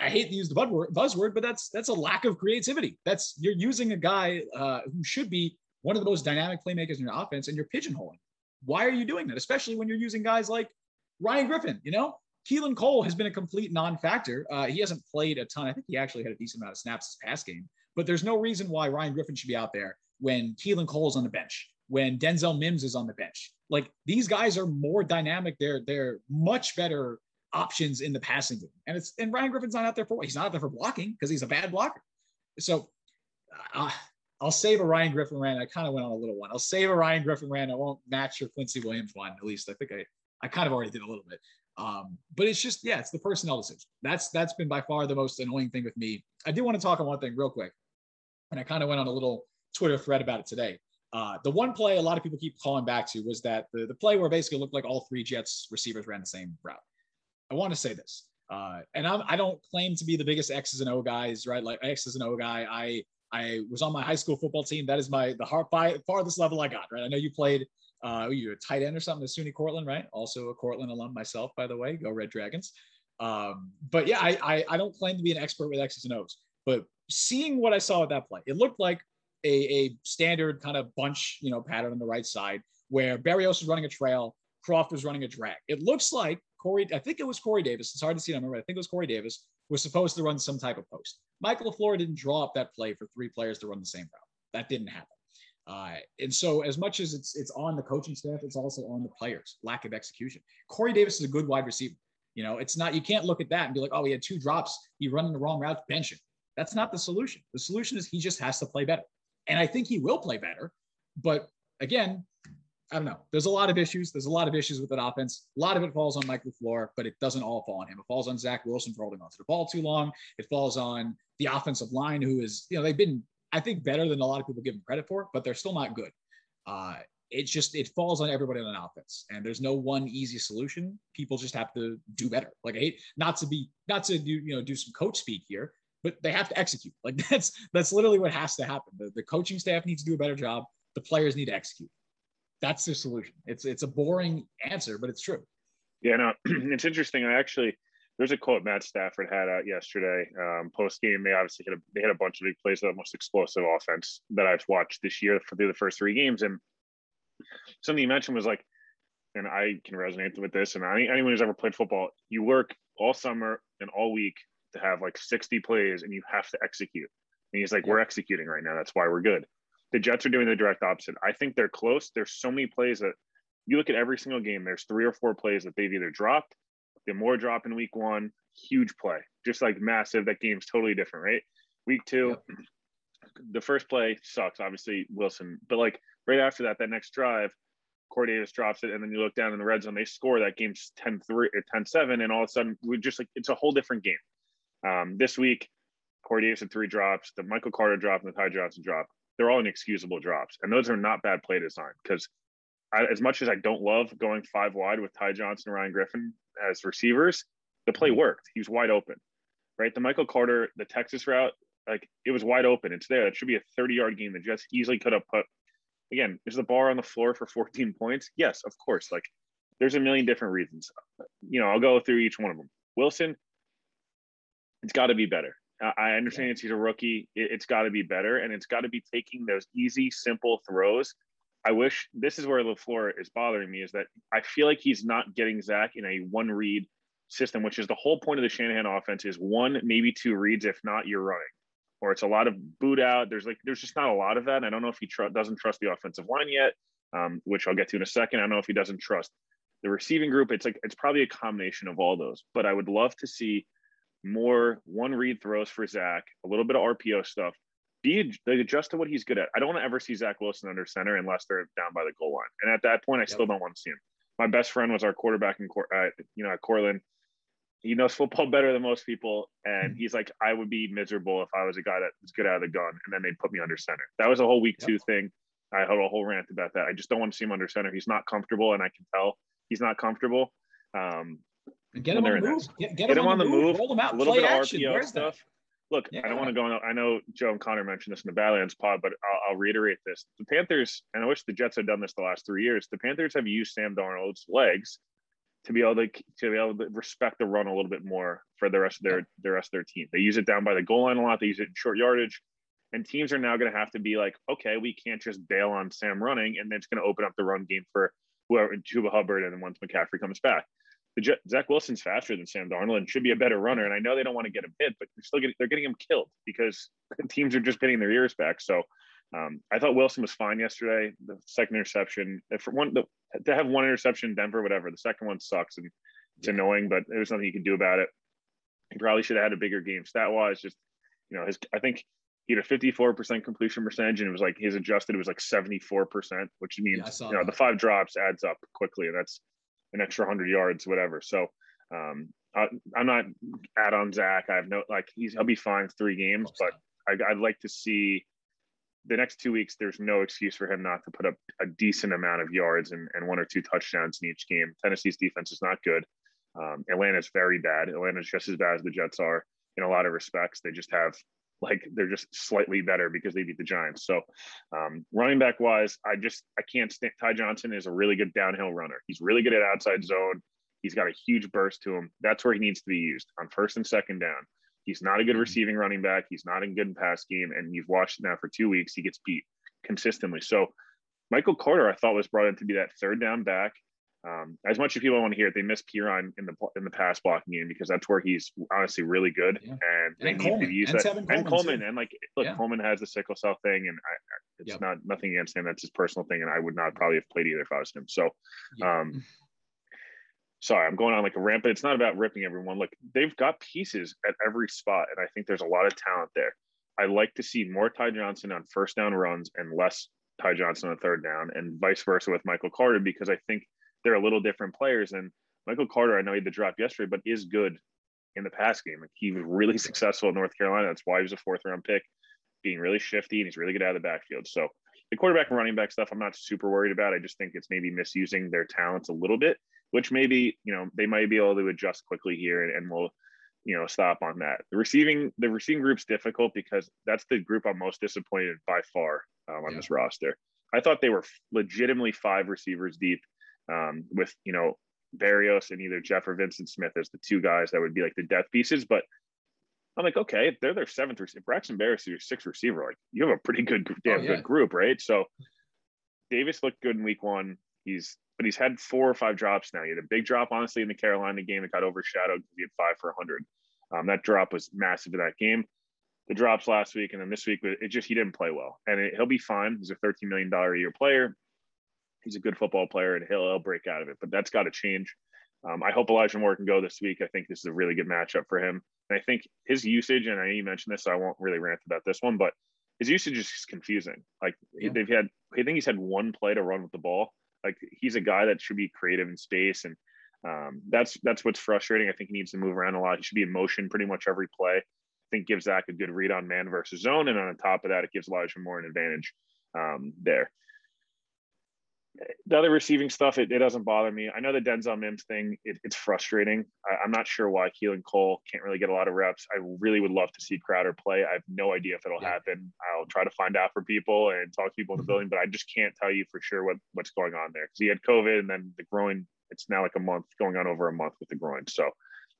I hate to use the buzzword, but that's that's a lack of creativity. That's you're using a guy uh, who should be one of the most dynamic playmakers in your offense, and you're pigeonholing. Why are you doing that? Especially when you're using guys like Ryan Griffin. You know, Keelan Cole has been a complete non-factor. Uh, he hasn't played a ton. I think he actually had a decent amount of snaps this past game. But there's no reason why Ryan Griffin should be out there when Keelan Cole's on the bench, when Denzel Mims is on the bench. Like these guys are more dynamic. They're they're much better options in the passing game. And it's and Ryan Griffin's not out there for he's not out there for blocking because he's a bad blocker. So uh, I'll save a Ryan Griffin rant. I kind of went on a little one. I'll save a Ryan Griffin rant. I won't match your Quincy Williams one. At least I think I I kind of already did a little bit. Um, but it's just, yeah, it's the personnel decision. That's that's been by far the most annoying thing with me. I do want to talk on one thing real quick, and I kind of went on a little Twitter thread about it today. Uh, the one play a lot of people keep calling back to was that the, the play where basically looked like all three Jets receivers ran the same route. I want to say this, uh, and I'm, I do not claim to be the biggest X's and O guys, right? Like X's and O guy. I I was on my high school football team. That is my the by farthest level I got, right? I know you played uh, you're a tight end or something at SUNY Cortland, right? Also a Cortland alum myself, by the way. Go Red Dragons. Um, but yeah, I, I, I don't claim to be an expert with X's and O's, but seeing what I saw with that play, it looked like a, a standard kind of bunch, you know, pattern on the right side where Berrios was running a trail, Kroft was running a drag. It looks like Corey, I think it was Corey Davis. It's hard to see. I remember. I think it was Corey Davis was supposed to run some type of post. Michael LaFleur didn't draw up that play for three players to run the same route. That didn't happen. Uh, and so, as much as it's it's on the coaching staff, it's also on the players. Lack of execution. Corey Davis is a good wide receiver. You know, it's not you can't look at that and be like, oh, he had two drops, he running the wrong route, bench him. That's not the solution. The solution is he just has to play better, and I think he will play better. But again, I don't know. There's a lot of issues. There's a lot of issues with that offense. A lot of it falls on Mike LaFleur, but it doesn't all fall on him. It falls on Zach Wilson for holding on to the ball too long. It falls on the offensive line, who is, you know, they've been I think better than a lot of people give them credit for, but they're still not good. Uh, it's just it falls on everybody on an offense, and there's no one easy solution. People just have to do better. Like I hate not to be not to do you know do some coach speak here, but they have to execute. Like that's that's literally what has to happen. The, the coaching staff needs to do a better job. The players need to execute. That's the solution. It's it's a boring answer, but it's true. Yeah, no, it's interesting. I actually there's a quote Matt Stafford had out yesterday um, post game. They obviously hit a they hit a bunch of big plays, the most explosive offense that I've watched this year for through the first three games. And something you mentioned was like, and I can resonate with this. And anyone who's ever played football, you work all summer and all week to have like 60 plays, and you have to execute. And he's like, yeah. we're executing right now. That's why we're good. The Jets are doing the direct opposite. I think they're close. There's so many plays that you look at every single game. There's three or four plays that they've either dropped the Moore drop in week one, huge play, just like massive. That game's totally different, right? Week two, yep. the first play sucks, obviously Wilson, but like right after that, that next drive, Corey Davis drops it, and then you look down in the red zone, they score that game's 10 3 10 7, and all of a sudden we're just like it's a whole different game. Um, this week, Corey Davis had three drops, the Michael Carter drop, and the Ty Johnson drop. They're all inexcusable drops, and those are not bad play design because as much as I don't love going five wide with Ty Johnson and Ryan Griffin, as receivers, the play mm-hmm. worked. He was wide open, right? The Michael Carter, the Texas route, like it was wide open. It's there. It should be a 30 yard game. that just easily could have put, again, is the bar on the floor for 14 points? Yes, of course. Like there's a million different reasons. You know, I'll go through each one of them. Wilson, it's got to be better. I understand yeah. he's a rookie. It's got to be better, and it's got to be taking those easy, simple throws I wish this is where LaFleur is bothering me is that I feel like he's not getting Zach in a one read system, which is the whole point of the Shanahan offense is one, maybe two reads. If not, you're running. Or it's a lot of boot out. There's like there's just not a lot of that. And I don't know if he tr- doesn't trust the offensive line yet, um, which I'll get to in a second. I don't know if he doesn't trust the receiving group. It's like it's probably a combination of all those. But I would love to see more one read throws for Zach, a little bit of RPO stuff, be adjust to what he's good at. I don't want to ever see Zach Wilson under center unless they're down by the goal line. And at that point, I yep. still don't want to see him. My best friend was our quarterback in, uh, you know, at Cortland. He knows football better than most people, and hmm. he's like, I would be miserable if I was a guy that was good out of the gun, and then they'd put me under center. That was a whole week yep. two thing. I had a whole rant about that. I just don't want to see him under center. He's not comfortable, and I can tell he's not comfortable. Um, get them on the move. Get, get, get, him, on, the move. move. Roll him out. A little Play bit of action. RPO Where's stuff. That? look, yeah. I don't want to go on. I know Joe and Connor mentioned this in the Badlands pod, but I'll, I'll, reiterate this. The Panthers, and I wish the Jets had done this the last three years, the Panthers have used Sam Darnold's legs to be able to to be able to respect the run a little bit more for the rest of their the rest of their team. They use it down by the goal line a lot. They use it in short yardage. And teams are now going to have to be like, okay, we can't just bail on Sam running, and then it's going to open up the run game for whoever Chuba Hubbard, and then once McCaffrey comes back the Zach Wilson's faster than Sam Darnold and should be a better runner. And I know they don't want to get him hit, but they're still getting they're getting him killed because teams are just getting their ears back. So um, I thought Wilson was fine yesterday. The second interception, for one, the, to have one interception in Denver, whatever. The second one sucks and it's yeah. annoying, but there's nothing you can do about it. He probably should have had a bigger game stat wise. Just you know, his I think he had a 54% completion percentage and it was like his adjusted it was like 74%, which means yeah, you know that. the five drops adds up quickly, and that's an extra hundred yards, whatever. So um, I, am not add on Zach. I have no like he's he'll be fine three games, but I, would like to see the next two weeks. There's no excuse for him not to put up a decent amount of yards and, and one or two touchdowns in each game. Tennessee's defense is not good. Um, Atlanta's very bad. Atlanta's just as bad as the Jets are in a lot of respects. They just have like they're just slightly better because they beat the Giants. So um, running back wise, I just I can't stand. Ty Johnson is a really good downhill runner. He's really good at outside zone. He's got a huge burst to him. That's where he needs to be used on first and second down. He's not a good mm-hmm. receiving running back. He's not a good pass game, and you've watched now for two weeks. He gets beat consistently. So Michael Carter, I thought was brought in to be that third down back um, as much as people want to hear it, they miss Perine in the in the pass blocking game because that's where he's honestly really good, yeah. and they and need Coleman. to use and that. Coleman and Coleman, too. and like look, yeah. Coleman has the sickle cell thing, and I, it's yep. not nothing against him. That's his personal thing, and I would not probably have played either if I was him. So, yeah. um, sorry, I'm going on like a rant, but it's not about ripping everyone. Look, they've got pieces at every spot, and I think there's a lot of talent there. I like to see more Ty Johnson on first down runs and less Ty Johnson on third down, and vice versa with Michael Carter because I think they're a little different players. And Michael Carter, I know he had the drop yesterday, but is good in the pass game. Like he was really successful in North Carolina. That's why he was a fourth round pick. being really shifty and he's really good out of the backfield. So the quarterback and running back stuff, I'm not super worried about. I just think it's maybe misusing their talents a little bit, which maybe, you know, they might be able to adjust quickly here and, and we'll, you know, stop on that. The receiving, the receiving group's difficult because that's the group I'm most disappointed by far um, on yeah. this roster. I thought they were legitimately five receivers deep um, with, you know, Berrios and either Jeff or Vyncint Smith as the two guys that would be like the death pieces. But I'm like, okay, they're their seventh receiver. Braxton Berrios is your sixth receiver. Like, you have a pretty good, damn oh, yeah. good group, right? So Davis looked good in week one. He's, but he's had four or five drops now. He had a big drop, honestly, in the Carolina game that got overshadowed because he had five for 100. Um, that drop was massive in that game. The drops last week and then this week, it just he didn't play well, and it, he'll be fine. He's a 13 million dollar a year player he's a good football player and he'll, he'll break out of it. But that's got to change. Um, I hope Elijah Moore can go this week. I think this is a really good matchup for him. And I think his usage, and I know you mentioned this, so I won't really rant about this one, but his usage is confusing. Like yeah. they've had, I think he's had one play to run with the ball. Like he's a guy that should be creative in space, and um, that's that's what's frustrating. I think he needs to move around a lot. He should be in motion pretty much every play. I think gives Zach a good read on man versus zone, and on top of that, it gives Elijah Moore an advantage um, there the other receiving stuff, it, it, doesn't bother me. I know the Denzel Mims thing, it, it's frustrating. I, am not sure why Keelan Cole can't really get a lot of reps. I really would love to see Crowder play. I have no idea if it'll yeah. happen. I'll try to find out for people and talk to people in the mm-hmm. building, but I just can't tell you for sure what, what's going on there. Because he had COVID and then the groin, it's now like a month, going on over a month with the groin. So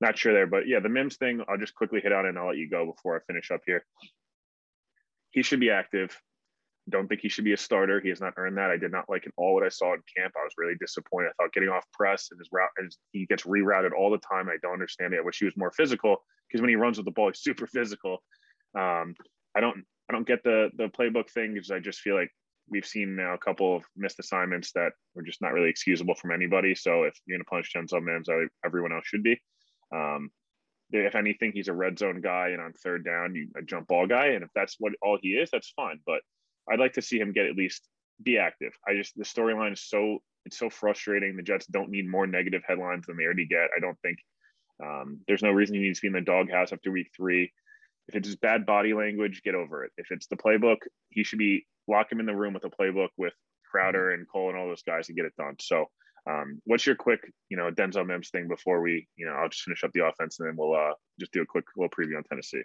not sure there. But yeah, the Mims thing, I'll just quickly hit on it and I'll let you go before I finish up here. He should be active. Don't think he should be a starter. He has not earned that. I did not like at all what I saw in camp. I was really disappointed. I thought getting off press and his route, and he gets rerouted all the time. I don't understand it. I wish he was more physical because when he runs with the ball, he's super physical. Um, I don't, I don't get the the playbook thing because I just feel like we've seen now a couple of missed assignments that were just not really excusable from anybody. So if you're going to punish Denzel Mims, everyone else should be. Um, if anything, he's a red zone guy, and on third down, you a jump ball guy, and if that's what all he is, that's fine. But I'd like to see him get at least be active. I just the storyline is so it's so frustrating. The Jets don't need more negative headlines than they already get. I don't think um, there's no reason he needs to be in the doghouse after week three. If it's just bad body language, get over it. If it's the playbook, he should be lock him in the room with the playbook with Crowder and Cole and all those guys to get it done. So, um, what's your quick, you know, Denzel Mims thing before we, you know, I'll just finish up the offense and then we'll uh, just do a quick little preview on Tennessee.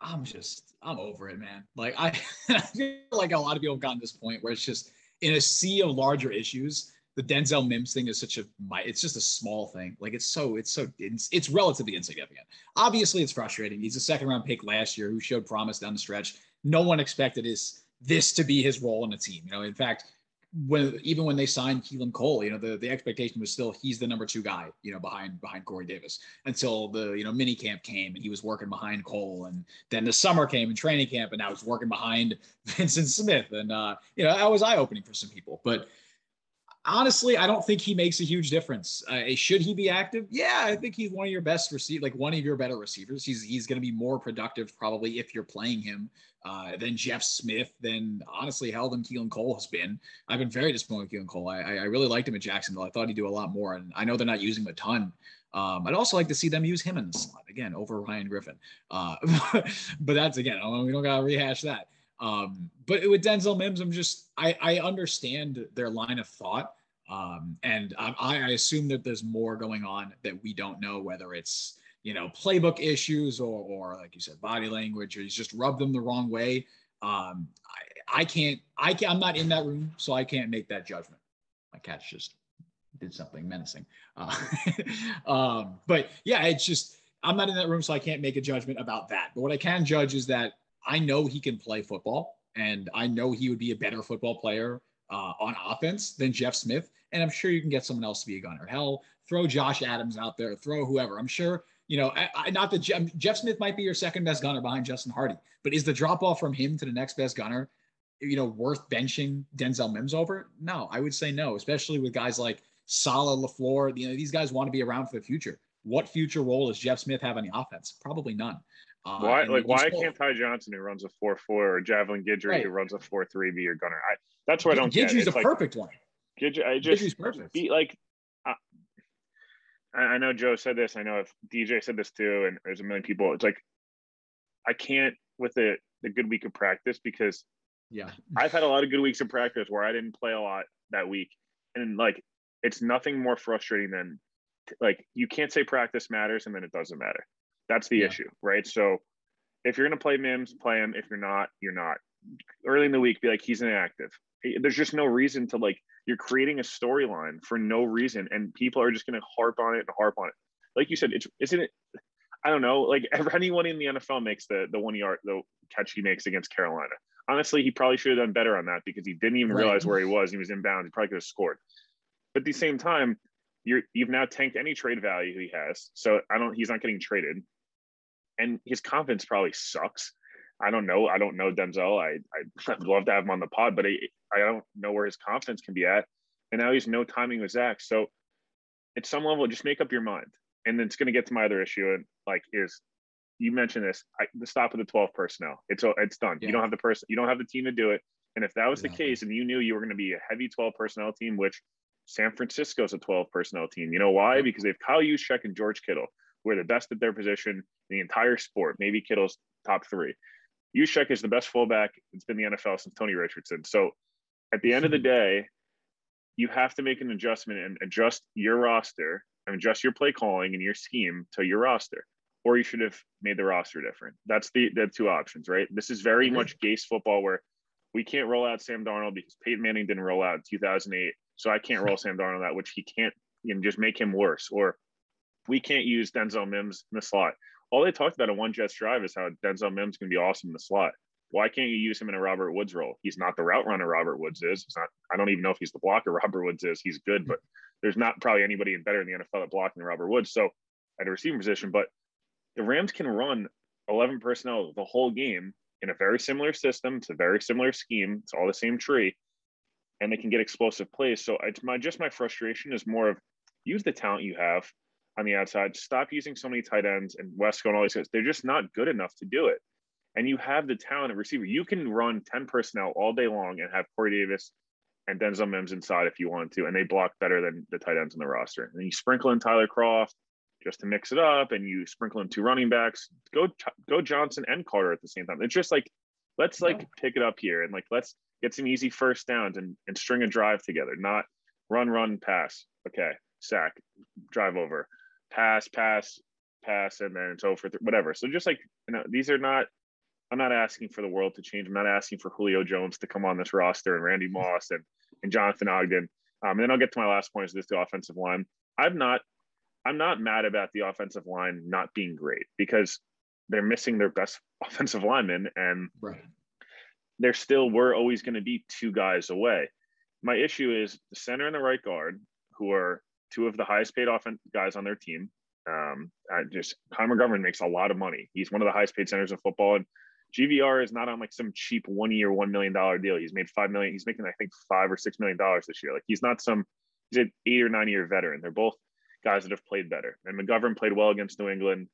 I'm just I'm over it, man. Like I, I feel like a lot of people have gotten to this point where it's just in a sea of larger issues. The Denzel Mims thing is such a it's just a small thing. Like it's so it's so it's, it's relatively insignificant. Obviously, it's frustrating. He's a second round pick last year who showed promise down the stretch. No one expected his this to be his role in the team. You know, in fact, when even when they signed Keelan Cole, you know, the, the expectation was still he's the number two guy, you know, behind behind Corey Davis until the you know mini camp came and he was working behind Cole, and then the summer came and training camp, and now he's working behind Vyncint Smith, and uh, you know that was eye opening for some people. But honestly, I don't think he makes a huge difference. Uh, should he be active? Yeah, I think he's one of your best receive, like one of your better receivers. He's he's going to be more productive probably if you're playing him uh, than Jeff Smith, than honestly, hell, than Keelan Cole has been. I've been very disappointed with Keelan Cole. I, I really liked him at Jacksonville. I thought he'd do a lot more, and I know they're not using him a ton. Um, I'd also like to see them use him in the slot again over Ryan Griffin. Uh, but that's again, we don't gotta rehash that. Um, but with Denzel Mims, I'm just I, I understand their line of thought. Um, and I, I assume that there's more going on that we don't know, whether it's you know, playbook issues or, or like you said, body language, or he's just rubbed them the wrong way. Um, I, I can't, I can, I'm not in that room, so I can't make that judgment. My cat's just did something menacing. Uh, um, but yeah, it's just, I'm not in that room, so I can't make a judgment about that. But what I can judge is that I know he can play football and I know he would be a better football player uh, on offense than Jeff Smith. And I'm sure you can get someone else to be a gunner. Hell, throw Josh Adams out there, throw whoever. I'm sure you know, I, I, not that Jeff, Jeff, Smith might be your second best gunner behind Justin Hardy, but is the drop off from him to the next best gunner, you know, worth benching Denzel Mims over? No, I would say no, especially with guys like Saleh, LaFleur. You know, these guys want to be around for the future. What future role does Jeff Smith have on the offense? Probably none. Uh, why, like, why can't Ty Johnson, who runs a four four, or Javelin Guidry right. who runs a four three, be your gunner? I, that's what I don't Guidry's get. the like, perfect one. Guidry, I just Guidry's perfect. Be like I know Joe said this. I know if DJ said this too, and there's a million people. It's like I can't with it the good week of practice because Yeah. I've had a lot of good weeks of practice where I didn't play a lot that week, and like it's nothing more frustrating than like you can't say practice matters and then it doesn't matter. That's the Yeah. issue, right? So if you're gonna play Mims, play him. If you're not, you're not. Early in the week, be like he's inactive. There's just no reason to like you're creating a storyline for no reason, and people are just gonna harp on it and harp on it. Like you said, it's isn't it? I don't know. Like anyone in the NFL makes the the one yard the catch he makes against Carolina. Honestly, he probably should have done better on that because he didn't even Right. realize where he was. He was inbound. He probably could have scored. But at the same time, you're you've now tanked any trade value he has. So I don't. He's not getting traded, and his confidence probably sucks. I don't know. I don't know Denzel. I I- I'd love to have him on the pod, but I I don't know where his confidence can be at. And now he's no timing with Zach. So at some level, just make up your mind. And then it's going to get to my other issue, and like is you mentioned this, I, the stop of the twelve personnel. It's it's done. Yeah. You don't have the person. You don't have the team to do it. And if that was the case, and you knew you were going to be a heavy twelve personnel team, which San Francisco's a 12 personnel team. You know why? Because they have Kyle Juszczyk and George Kittle, who are the best at their position in the entire sport. Maybe Kittle's top three. Juszczyk is the best fullback. It's been the NFL since Tony Richardson. So at the end of the day, you have to make an adjustment and adjust your roster and adjust your play calling and your scheme to your roster. Or you should have made the roster different. That's the the two options, right? This is very much Gase football where we can't roll out Sam Darnold because Peyton Manning didn't roll out in 2008. So I can't roll Sam Darnold out, which he can't, you know, just make him worse. Or we can't use Denzel Mims in the slot. All they talked about in one Jets drive is how Denzel Mims can be awesome in the slot. Why can't you use him in a Robert Woods role? He's not the route runner Robert Woods is. He's not. I don't even know if he's the blocker Robert Woods is. He's good, but there's not probably anybody better in the NFL at blocking Robert Woods. So at a receiving position, but the Rams can run 11 personnel the whole game in a very similar system. It's a very similar scheme. It's all the same tree, and they can get explosive plays. So it's my just my frustration is more of use the talent you have on the outside. Stop using so many tight ends and Wesco and all these guys. They're just not good enough to do it. And you have the talent at receiver. You can run 10 personnel all day long and have Corey Davis and Denzel Mims inside if you want to, and they block better than the tight ends in the roster. And you sprinkle in Tyler Kroft just to mix it up, and you sprinkle in two running backs. Go go Johnson and Carter at the same time. It's just like let's like pick it up here and like let's get some easy first downs and, and string a drive together, not run, run, pass. Okay, sack, drive over, pass, pass, pass, and then over, th- whatever. So just like you know, these are not. I'm not asking for the world to change. I'm not asking for Julio Jones to come on this roster and Randy Moss and, and Jonathan Ogden. Um, and then I'll get to my last point is this the offensive line. I'm not I'm not mad about the offensive line not being great because they're missing their best offensive lineman and Right. There still were always going to be two guys away. My issue is the center and the right guard, who are two of the highest paid offense guys on their team. Um, I just Connor McGovern makes a lot of money. He's one of the highest paid centers in football, and GVR is not on like some cheap one year, one million dollar deal. He's made five million. He's making I think five or six million dollars this year. Like he's not some. He's an eight or nine year veteran. They're both guys that have played better. And McGovern played well against New England.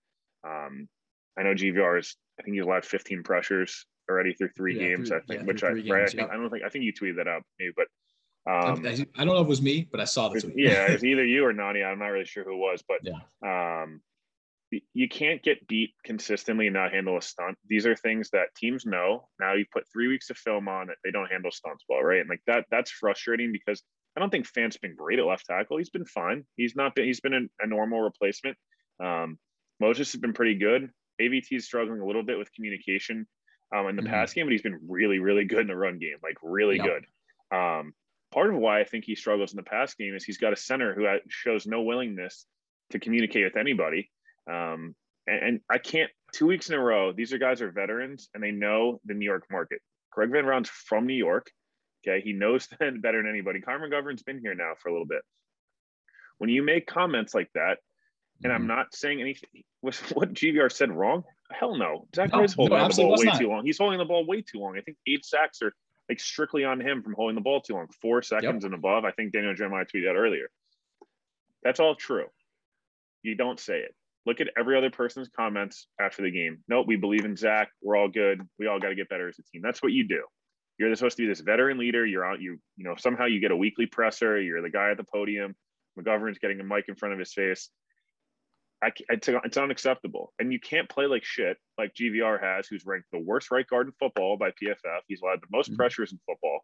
Um, I know GVR is. I think he's allowed 15 pressures already through three Yeah, games. through- I think, yeah, which I, three right, I think yeah. I don't think I think you tweeted that out maybe, but I- um, I, I don't know if it was me, but I saw the tweet. yeah, it's either you or Nani. I'm not really sure who it was, but Yeah. um, you can't get beat consistently and not handle a stunt. These are things that teams know. Now you put three weeks of film on it, they don't handle stunts well, right? And like that, that's frustrating because I don't think Fant's been great at left tackle. He's been fine. He's not been. He's been a, a normal replacement. Um, Moses has been pretty good. AVT is struggling a little bit with communication um, in the Mhm. pass game, but he's been really, really good in the run game, like really Yep. good. Um, part of why I think he struggles in the pass game is he's got a center who shows no willingness to communicate with anybody. Um, and, and I can't two weeks in a row. These are guys are veterans and they know the New York market. Greg Van Roten's from New York. Okay, he knows that better than anybody. Connor McGovern's been here now for a little bit. When you make comments like that, and I'm Mhm. not saying anything, was what GVR said wrong? Hell no. Zach No, Ertz holding no, the ball way not. too long. He's holding the ball way too long. I think eight sacks are like strictly on him from holding the ball too long, four seconds and above. I think Daniel Jeremiah tweeted that earlier. That's all true. You don't say it. Look at every other person's comments after the game. Nope, we believe in Zach. We're all good. We all got to get better as a team. That's what you do. You're supposed to be this veteran leader. You're out. You you know somehow you get a weekly presser. You're the guy at the podium. McGovern's getting a mic in front of his face. I, it's, it's unacceptable. And you can't play like shit like GVR has, who's ranked the worst right guard in football by PFF. He's allowed the most mm-hmm. pressures in football.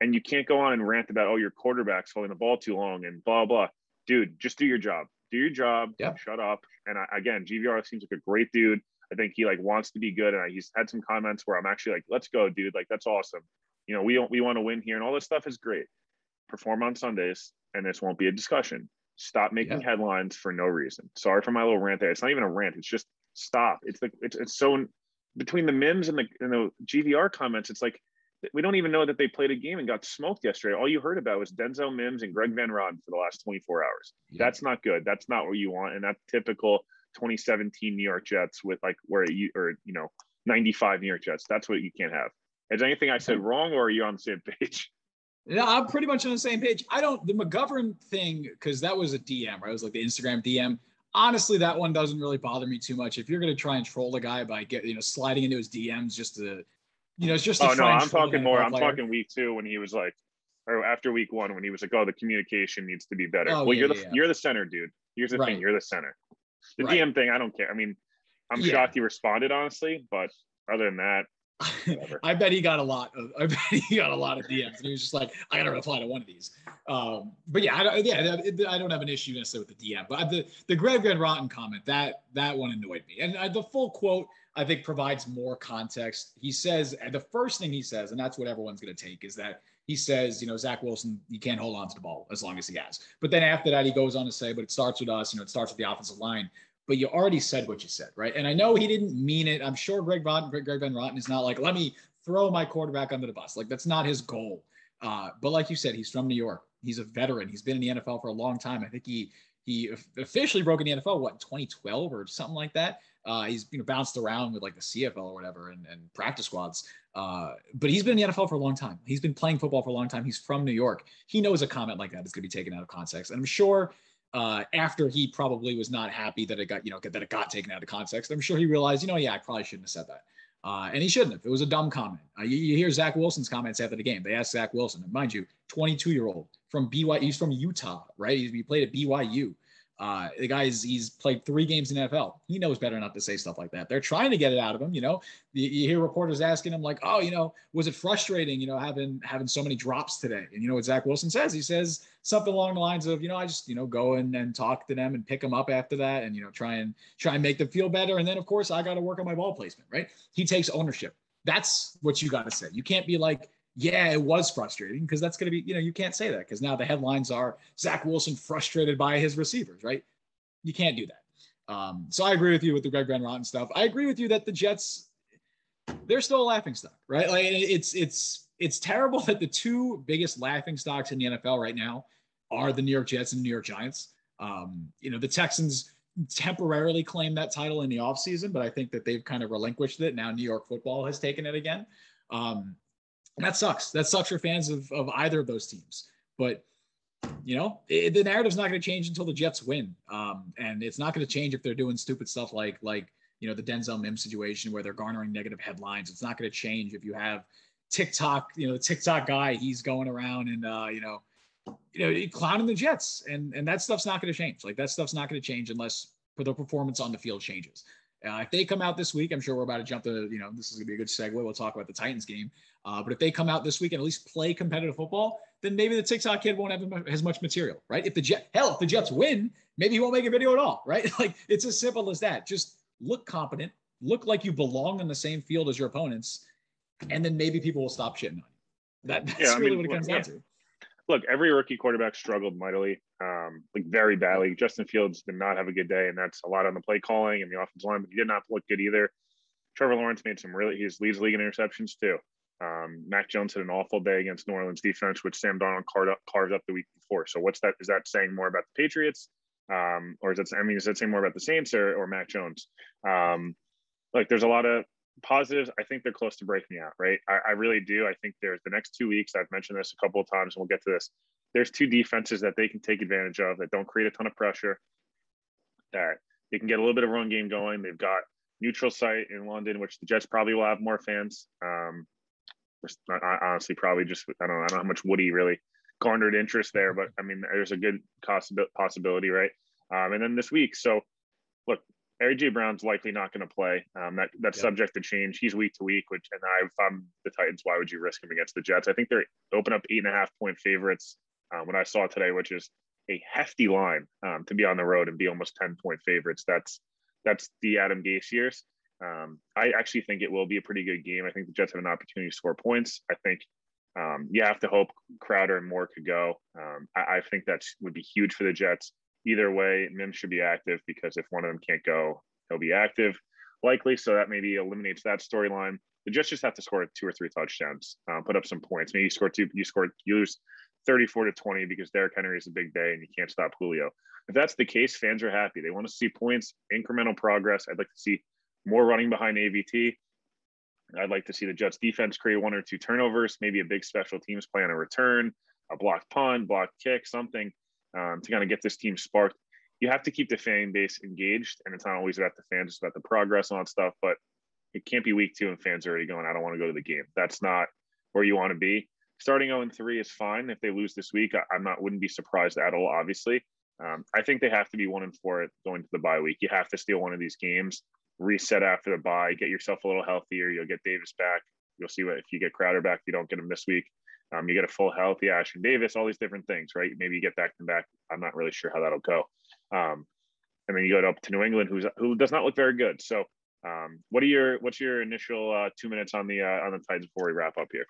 And you can't go on and rant about, oh, your quarterback's holding the ball too long and blah, blah. Dude, just do your job. Do your job. Yeah. Shut up. And I, again, GVR seems like a great dude. I think he like wants to be good. And I, he's had some comments where I'm actually like, let's go, dude. Like, that's awesome. You know, we don't, we want to win here and all this stuff is great. Perform on Sundays and this won't be a discussion. Stop making yeah. headlines for no reason. Sorry for my little rant there. It's not even a rant. It's just stop. It's like it's it's so between the Mims and the and the GVR comments. It's like we don't even know that they played a game and got smoked yesterday. All you heard about was Denzel Mims and Greg Van Roten for the last 24 hours. Yeah. That's not good. That's not what you want. And that's typical 2017 New York Jets with like where you or you know 95 New York Jets. That's what you can't have. Is anything I said wrong, or are you on the same page? Yeah, I'm pretty much on the same page. I don't the McGovern thing because that was a DM, right? It was like the Instagram DM. Honestly, that one doesn't really bother me too much. If you're going to try and troll a guy by get you know sliding into his DMs just to, you know, it's just. oh no, I'm talking more. I'm player. talking week two when he was like, or after week one when he was like, oh, the communication needs to be better. Oh, well, yeah, you're the yeah. you're the center, dude. Here's the right. thing, you're the center. The right. DM thing, I don't care. I mean, I'm yeah. shocked he responded honestly, but other than that, I bet he got a lot of. I bet he got a lot of DMs, and he was just like, "I got to reply to one of these." Um, but yeah, I, yeah, I don't have an issue necessarily with the DM, but the the Greg Van Roten comment that that one annoyed me, and uh, the full quote I think provides more context. He says the first thing he says, and that's what everyone's to take, is that he says, you know, Zach Wilson, you can't hold on to the ball as long as he has. But then after that, he goes on to say, but it starts with us. You know, it starts with the offensive line but you already said what you said, right? And I know he didn't mean it. I'm sure Greg Greg, Van Roten is not like, let me throw my quarterback under the bus. Like that's not his goal. Uh, but like you said, he's from New York. He's a veteran. He's been in the NFL for a long time. I think he he officially broke in the NFL what 2012 or something like that. Uh, he's you know bounced around with like the CFL or whatever and, and practice squads. Uh, but he's been in the NFL for a long time. He's been playing football for a long time. He's from New York. He knows a comment like that is going to be taken out of context. And I'm sure uh, after he probably was not happy that it got, you know, that it got taken out of context. I'm sure he realized, you know, yeah, I probably shouldn't have said that. Uh, and he shouldn't have. It was a dumb comment. Uh, you, you, hear Zach Wilson's comments after the game. They asked Zach Wilson, and mind you, 22 year old from BYU. He's from Utah, right? He's, he played at BYU. Uh, the guy's he's played three games in NFL. He knows better not to say stuff like that. They're trying to get it out of him. You know, you, you, hear reporters asking him like, "Oh, you know, was it frustrating? You know, having having so many drops today?" And you know what Zach Wilson says? He says something along the lines of, "You know, I just you know go and, and talk to them and pick them up after that, and you know try and try and make them feel better. And then of course I got to work on my ball placement. Right? He takes ownership. That's what you got to say. You can't be like, yeah, it was frustrating because that's going to be, you know, you can't say that because now the headlines are Zach Wilson frustrated by his receivers, right? You can't do that. Um, so I agree with you with the Greg Van Roten stuff. I agree with you that the Jets, they're still a laughing stock, right? Like it's it's it's terrible that the two biggest laughing stocks in the NFL right now are the New York Jets and New York Giants. Um, you know, the Texans temporarily claimed that title in the offseason, but I think that they've kind of relinquished it. Now New York football has taken it again. Um, that sucks. That sucks for fans of, of either of those teams. But you know, it, the narrative's not going to change until the Jets win, um, and it's not going to change if they're doing stupid stuff like like you know the Denzel Mims situation where they're garnering negative headlines. It's not going to change if you have TikTok, you know, the TikTok guy, he's going around and uh, you know, you know, clowning the Jets, and and that stuff's not going to change. Like that stuff's not going to change unless the performance on the field changes. Uh, if they come out this week, I'm sure we're about to jump to, you know, this is going to be a good segue. We'll talk about the Titans game. Uh, but if they come out this week and at least play competitive football, then maybe the TikTok kid won't have as much material, right? If the Jet, hell, if the Jets win, maybe he won't make a video at all, right? Like it's as simple as that. Just look competent, look like you belong on the same field as your opponents, and then maybe people will stop shitting on you. That, that's yeah, really mean, what it comes yeah. down to. Look, every rookie quarterback struggled mightily, um, like very badly. Justin Fields did not have a good day, and that's a lot on the play calling and the offensive line, but he did not look good either. Trevor Lawrence made some really, he's leads league in interceptions too. Um, Mac Jones had an awful day against New Orleans defense, which Sam Darnold carved up, carved up the week before. So what's that? Is that saying more about the Patriots, um, or is that? I mean, is that saying more about the Saints or, or Mac Jones? Um, like, there's a lot of positives. I think they're close to breaking out, right? I, I really do. I think there's the next two weeks. I've mentioned this a couple of times, and we'll get to this. There's two defenses that they can take advantage of that don't create a ton of pressure. That they can get a little bit of run game going. They've got neutral site in London, which the Jets probably will have more fans. Um, I honestly probably just I don't know, I don't know how much Woody really garnered interest there, but I mean there's a good possibility, right? Um, and then this week, so look, AJ Brown's likely not going to play. Um, that that's subject to change. He's week to week, which and I, if I'm the Titans, why would you risk him against the Jets? I think they're open up eight and a half point favorites. Um, what I saw today, which is a hefty line um, to be on the road and be almost ten point favorites. That's that's the Adam Gase years. Um, I actually think it will be a pretty good game. I think the Jets have an opportunity to score points. I think um, you have to hope Crowder and Moore could go. Um, I, I, think that would be huge for the Jets. Either way, Mims should be active because if one of them can't go, he'll be active likely. So that maybe eliminates that storyline. The Jets just have to score two or three touchdowns, uh, put up some points. Maybe you score two, you score, you lose 34 to 20 because Derrick Henry is a big day and you can't stop Julio. If that's the case, fans are happy. They want to see points, incremental progress. I'd like to see more running behind AVT. I'd like to see the Jets defense create one or two turnovers, maybe a big special teams play on a return, a blocked punt, blocked kick, something um, to kind of get this team sparked. You have to keep the fan base engaged, and it's not always about the fans; it's about the progress on stuff. But it can't be week two and fans are already going, "I don't want to go to the game." That's not where you want to be. Starting 0 3 is fine. If they lose this week, I, am not wouldn't be surprised at all. Obviously, um, I think they have to be one and four going to the bye week. You have to steal one of these games, reset after the bye, get yourself a little healthier. You'll get Davis back. You'll see what if you get Crowder back. You don't get him this week. Um, you get a full healthy Ashtyn Davis, all these different things, right? Maybe you get back to back. I'm not really sure how that'll go. Um, and then you go up to New England, who's who does not look very good. So, um, what are your what's your initial uh, two minutes on the uh, on the Titans before we wrap up here?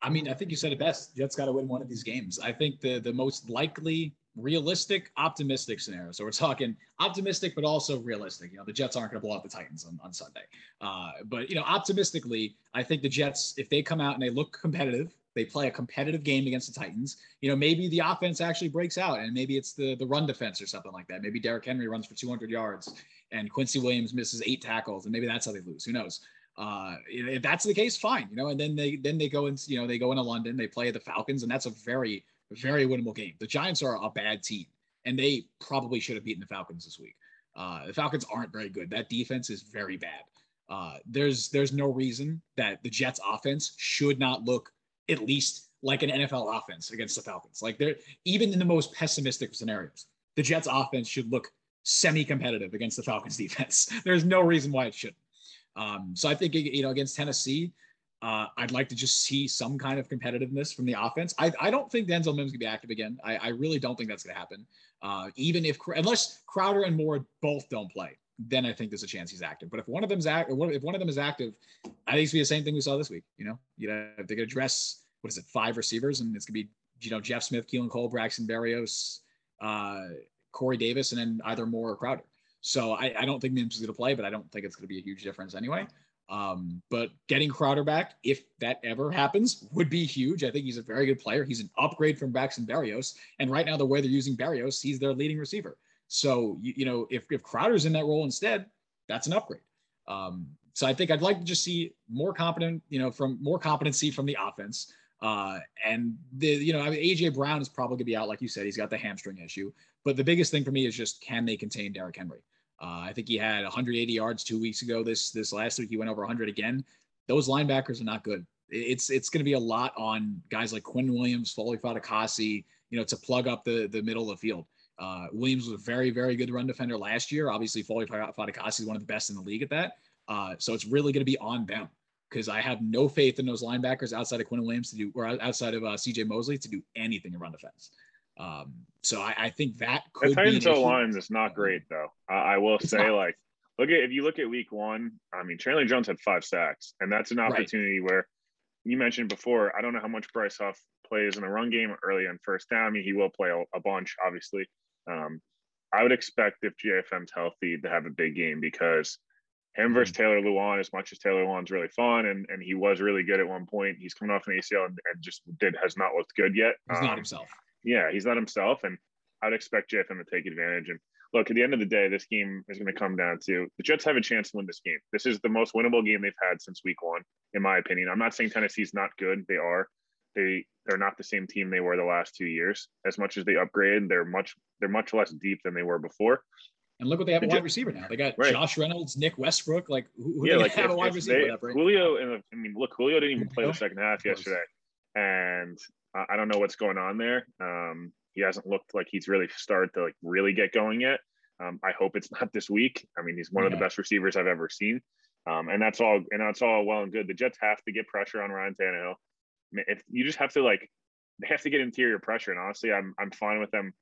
I mean, I think you said it best. Jets got to win one of these games. I think the the most likely, realistic, optimistic scenario. So we're talking optimistic, but also realistic. You know, the Jets aren't going to blow out the Titans on, on Sunday. Uh, but you know, optimistically, I think the Jets, if they come out and they look competitive, they play a competitive game against the Titans. You know, maybe the offense actually breaks out, and maybe it's the the run defense or something like that. Maybe Derrick Henry runs for 200 yards, and Quincy Williams misses eight tackles, and maybe that's how they lose. Who knows? Uh, if that's the case, fine. You know, and then they then they go and you know they go into London, they play the Falcons, and that's a very very winnable game. The Giants are a bad team, and they probably should have beaten the Falcons this week. Uh, the Falcons aren't very good. That defense is very bad. Uh, there's there's no reason that the Jets offense should not look at least like an NFL offense against the Falcons. Like they're even in the most pessimistic scenarios, the Jets offense should look semi-competitive against the Falcons defense. There's no reason why it shouldn't. Um, so I think you know against Tennessee, uh, I'd like to just see some kind of competitiveness from the offense. I, I don't think Denzel Mims gonna be active again. I, I really don't think that's gonna happen. Uh, even if unless Crowder and Moore both don't play, then I think there's a chance he's active. But if one of them's active, if one of them is active, I think it's be the same thing we saw this week. You know, you know, they're gonna dress what is it, five receivers, and it's gonna be you know Jeff Smith, Keelan Cole, Braxton Berrios, uh, Corey Davis, and then either Moore or Crowder. So I, I don't think Mims is going to play, but I don't think it's going to be a huge difference anyway. Um, but getting Crowder back, if that ever happens, would be huge. I think he's a very good player. He's an upgrade from Braxton Berrios. And right now, the way they're using Berrios, he's their leading receiver. So, you, you know, if, if Crowder's in that role instead, that's an upgrade. Um, so I think I'd like to just see more competent, you know, from more competency from the offense. Uh, and the, you know, I mean, AJ Brown is probably gonna be out, like you said, he's got the hamstring issue. But the biggest thing for me is just can they contain Derrick Henry? Uh, I think he had 180 yards two weeks ago. This this last week he went over 100 again. Those linebackers are not good. It's it's going to be a lot on guys like Quinn Williams, Foley Fatukasi, you know, to plug up the the middle of the field. Uh, Williams was a very very good run defender last year. Obviously, Foley Fatukasi is one of the best in the league at that. Uh, so it's really going to be on them because I have no faith in those linebackers outside of Quinn Williams to do, or outside of uh, C.J. Mosley to do anything in run defense. Um, so I, I, think that could the Titans O line is not great though. I, I will say, like, look at if you look at Week One. I mean, Chandler Jones had five sacks, and that's an opportunity right. where you mentioned before. I don't know how much Bryce Huff plays in the run game early on first down. I mean, he will play a, a bunch, obviously. Um, I would expect if JFM's healthy to have a big game because him versus mm-hmm. Taylor Lewan, as much as Taylor Lewan's really fun and, and he was really good at one point, he's coming off an ACL and, and just did has not looked good yet. He's um, not himself. Yeah, he's not himself, and I'd expect JFM to take advantage. And look, at the end of the day, this game is going to come down to the Jets have a chance to win this game. This is the most winnable game they've had since Week One, in my opinion. I'm not saying Tennessee's not good; they are. They they're not the same team they were the last two years. As much as they upgraded, they're much they're much less deep than they were before. And look what they have a wide receiver now. They got right. Josh Reynolds, Nick Westbrook. Like who, who yeah, like have if, a wide receiver? They, Julio and I mean, look, Julio didn't even play the second half yesterday, and I don't know what's going on there. Um, he hasn't looked like he's really started to like really get going yet. Um, I hope it's not this week. I mean, he's one yeah. of the best receivers I've ever seen. Um, and that's all, and that's all well and good. The Jets have to get pressure on Ryan Tannehill. If you just have to like, they have to get interior pressure. And honestly, I'm I'm fine with them.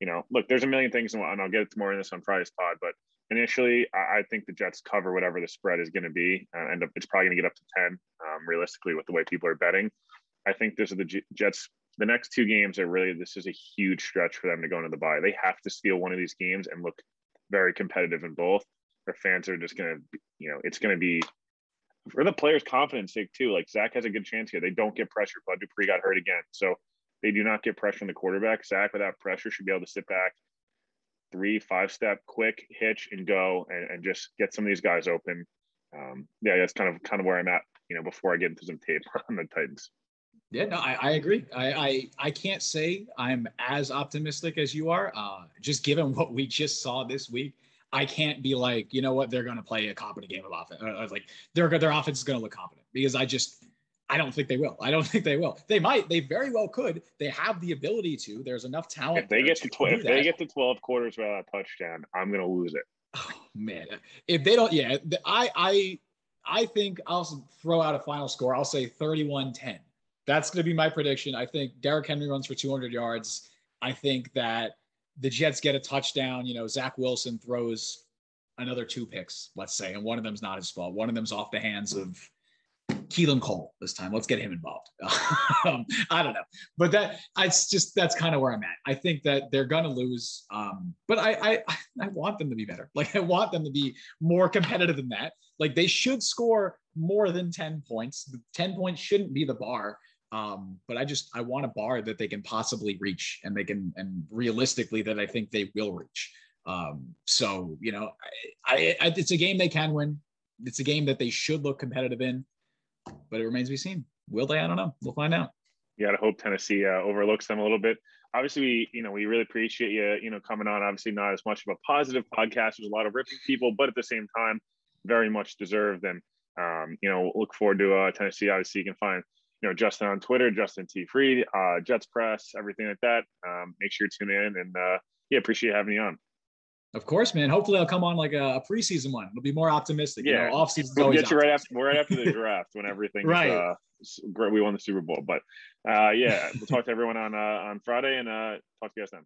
You know, look, there's a million things, and I'll get more in this on Friday's pod. But initially, I, I think the Jets cover whatever the spread is going to be, uh, and it's probably going to get up to ten, um, realistically, with the way people are betting. I think this is the Jets. The next two games are really this is a huge stretch for them to go into the bye. They have to steal one of these games and look very competitive in both. Their fans are just to, you know, it's to be for the players' confidence sake too. Like Zach has a good chance here. They don't get pressure. Bud Dupree got hurt again, so they do not get pressure on the quarterback. Zach without pressure should be able to sit back, three, five step, quick hitch and go, and, and just get some of these guys open. Um, yeah, that's kind of kind of where I'm at. You know, before I get into some tape on the Titans. Yeah, no, I, I agree. I, I, I can't say I'm as optimistic as you are. Uh, just given what we just saw this week, I can't be like, you know what, they're going to play a competent game of offense. I was like, their their offense is going to look competent because I just I don't think they will. I don't think they will. They might. They very well could. They have the ability to. There's enough talent. If they get to, to if they get to 12 quarters without a touchdown, I'm going to lose it. Oh man, if they don't, yeah, I I I think I'll throw out a final score. I'll say 31-10. That's going to be my prediction. I think Derrick Henry runs for 200 yards. I think that the Jets get a touchdown. You know, Zach Wilson throws another two picks, let's say, and one of them's not his fault. One of them's off the hands of Keelan Cole this time. Let's get him involved. um, I don't know, but that it's just that's kind of where I'm at. I think that they're gonna lose, um, but I, I I want them to be better. Like I want them to be more competitive than that. Like they should score more than ten points. Ten points shouldn't be the bar. Um, but I just I want a bar that they can possibly reach and they can and realistically that I think they will reach. Um, so you know, I, I, it's a game they can win. It's a game that they should look competitive in, but it remains to be seen. Will they? I don't know. We'll find out. Yeah, I hope Tennessee uh, overlooks them a little bit. Obviously, we you know we really appreciate you you know coming on. Obviously, not as much of a positive podcast. There's a lot of ripping people, but at the same time, very much deserved. And um, you know, look forward to uh, Tennessee. Obviously, you can find you know, Justin on Twitter, Justin T. Freed, uh, Jets Press, everything like that. Um, make sure you tune in and uh, yeah, appreciate having you on. Of course, man. Hopefully, I'll come on like a, a preseason one. It'll be more optimistic. Yeah, you know, off season. We'll get you right after right after the draft when everything right. Uh, we won the Super Bowl. But uh, yeah, we'll talk to everyone on uh, on Friday and uh, talk to you guys then.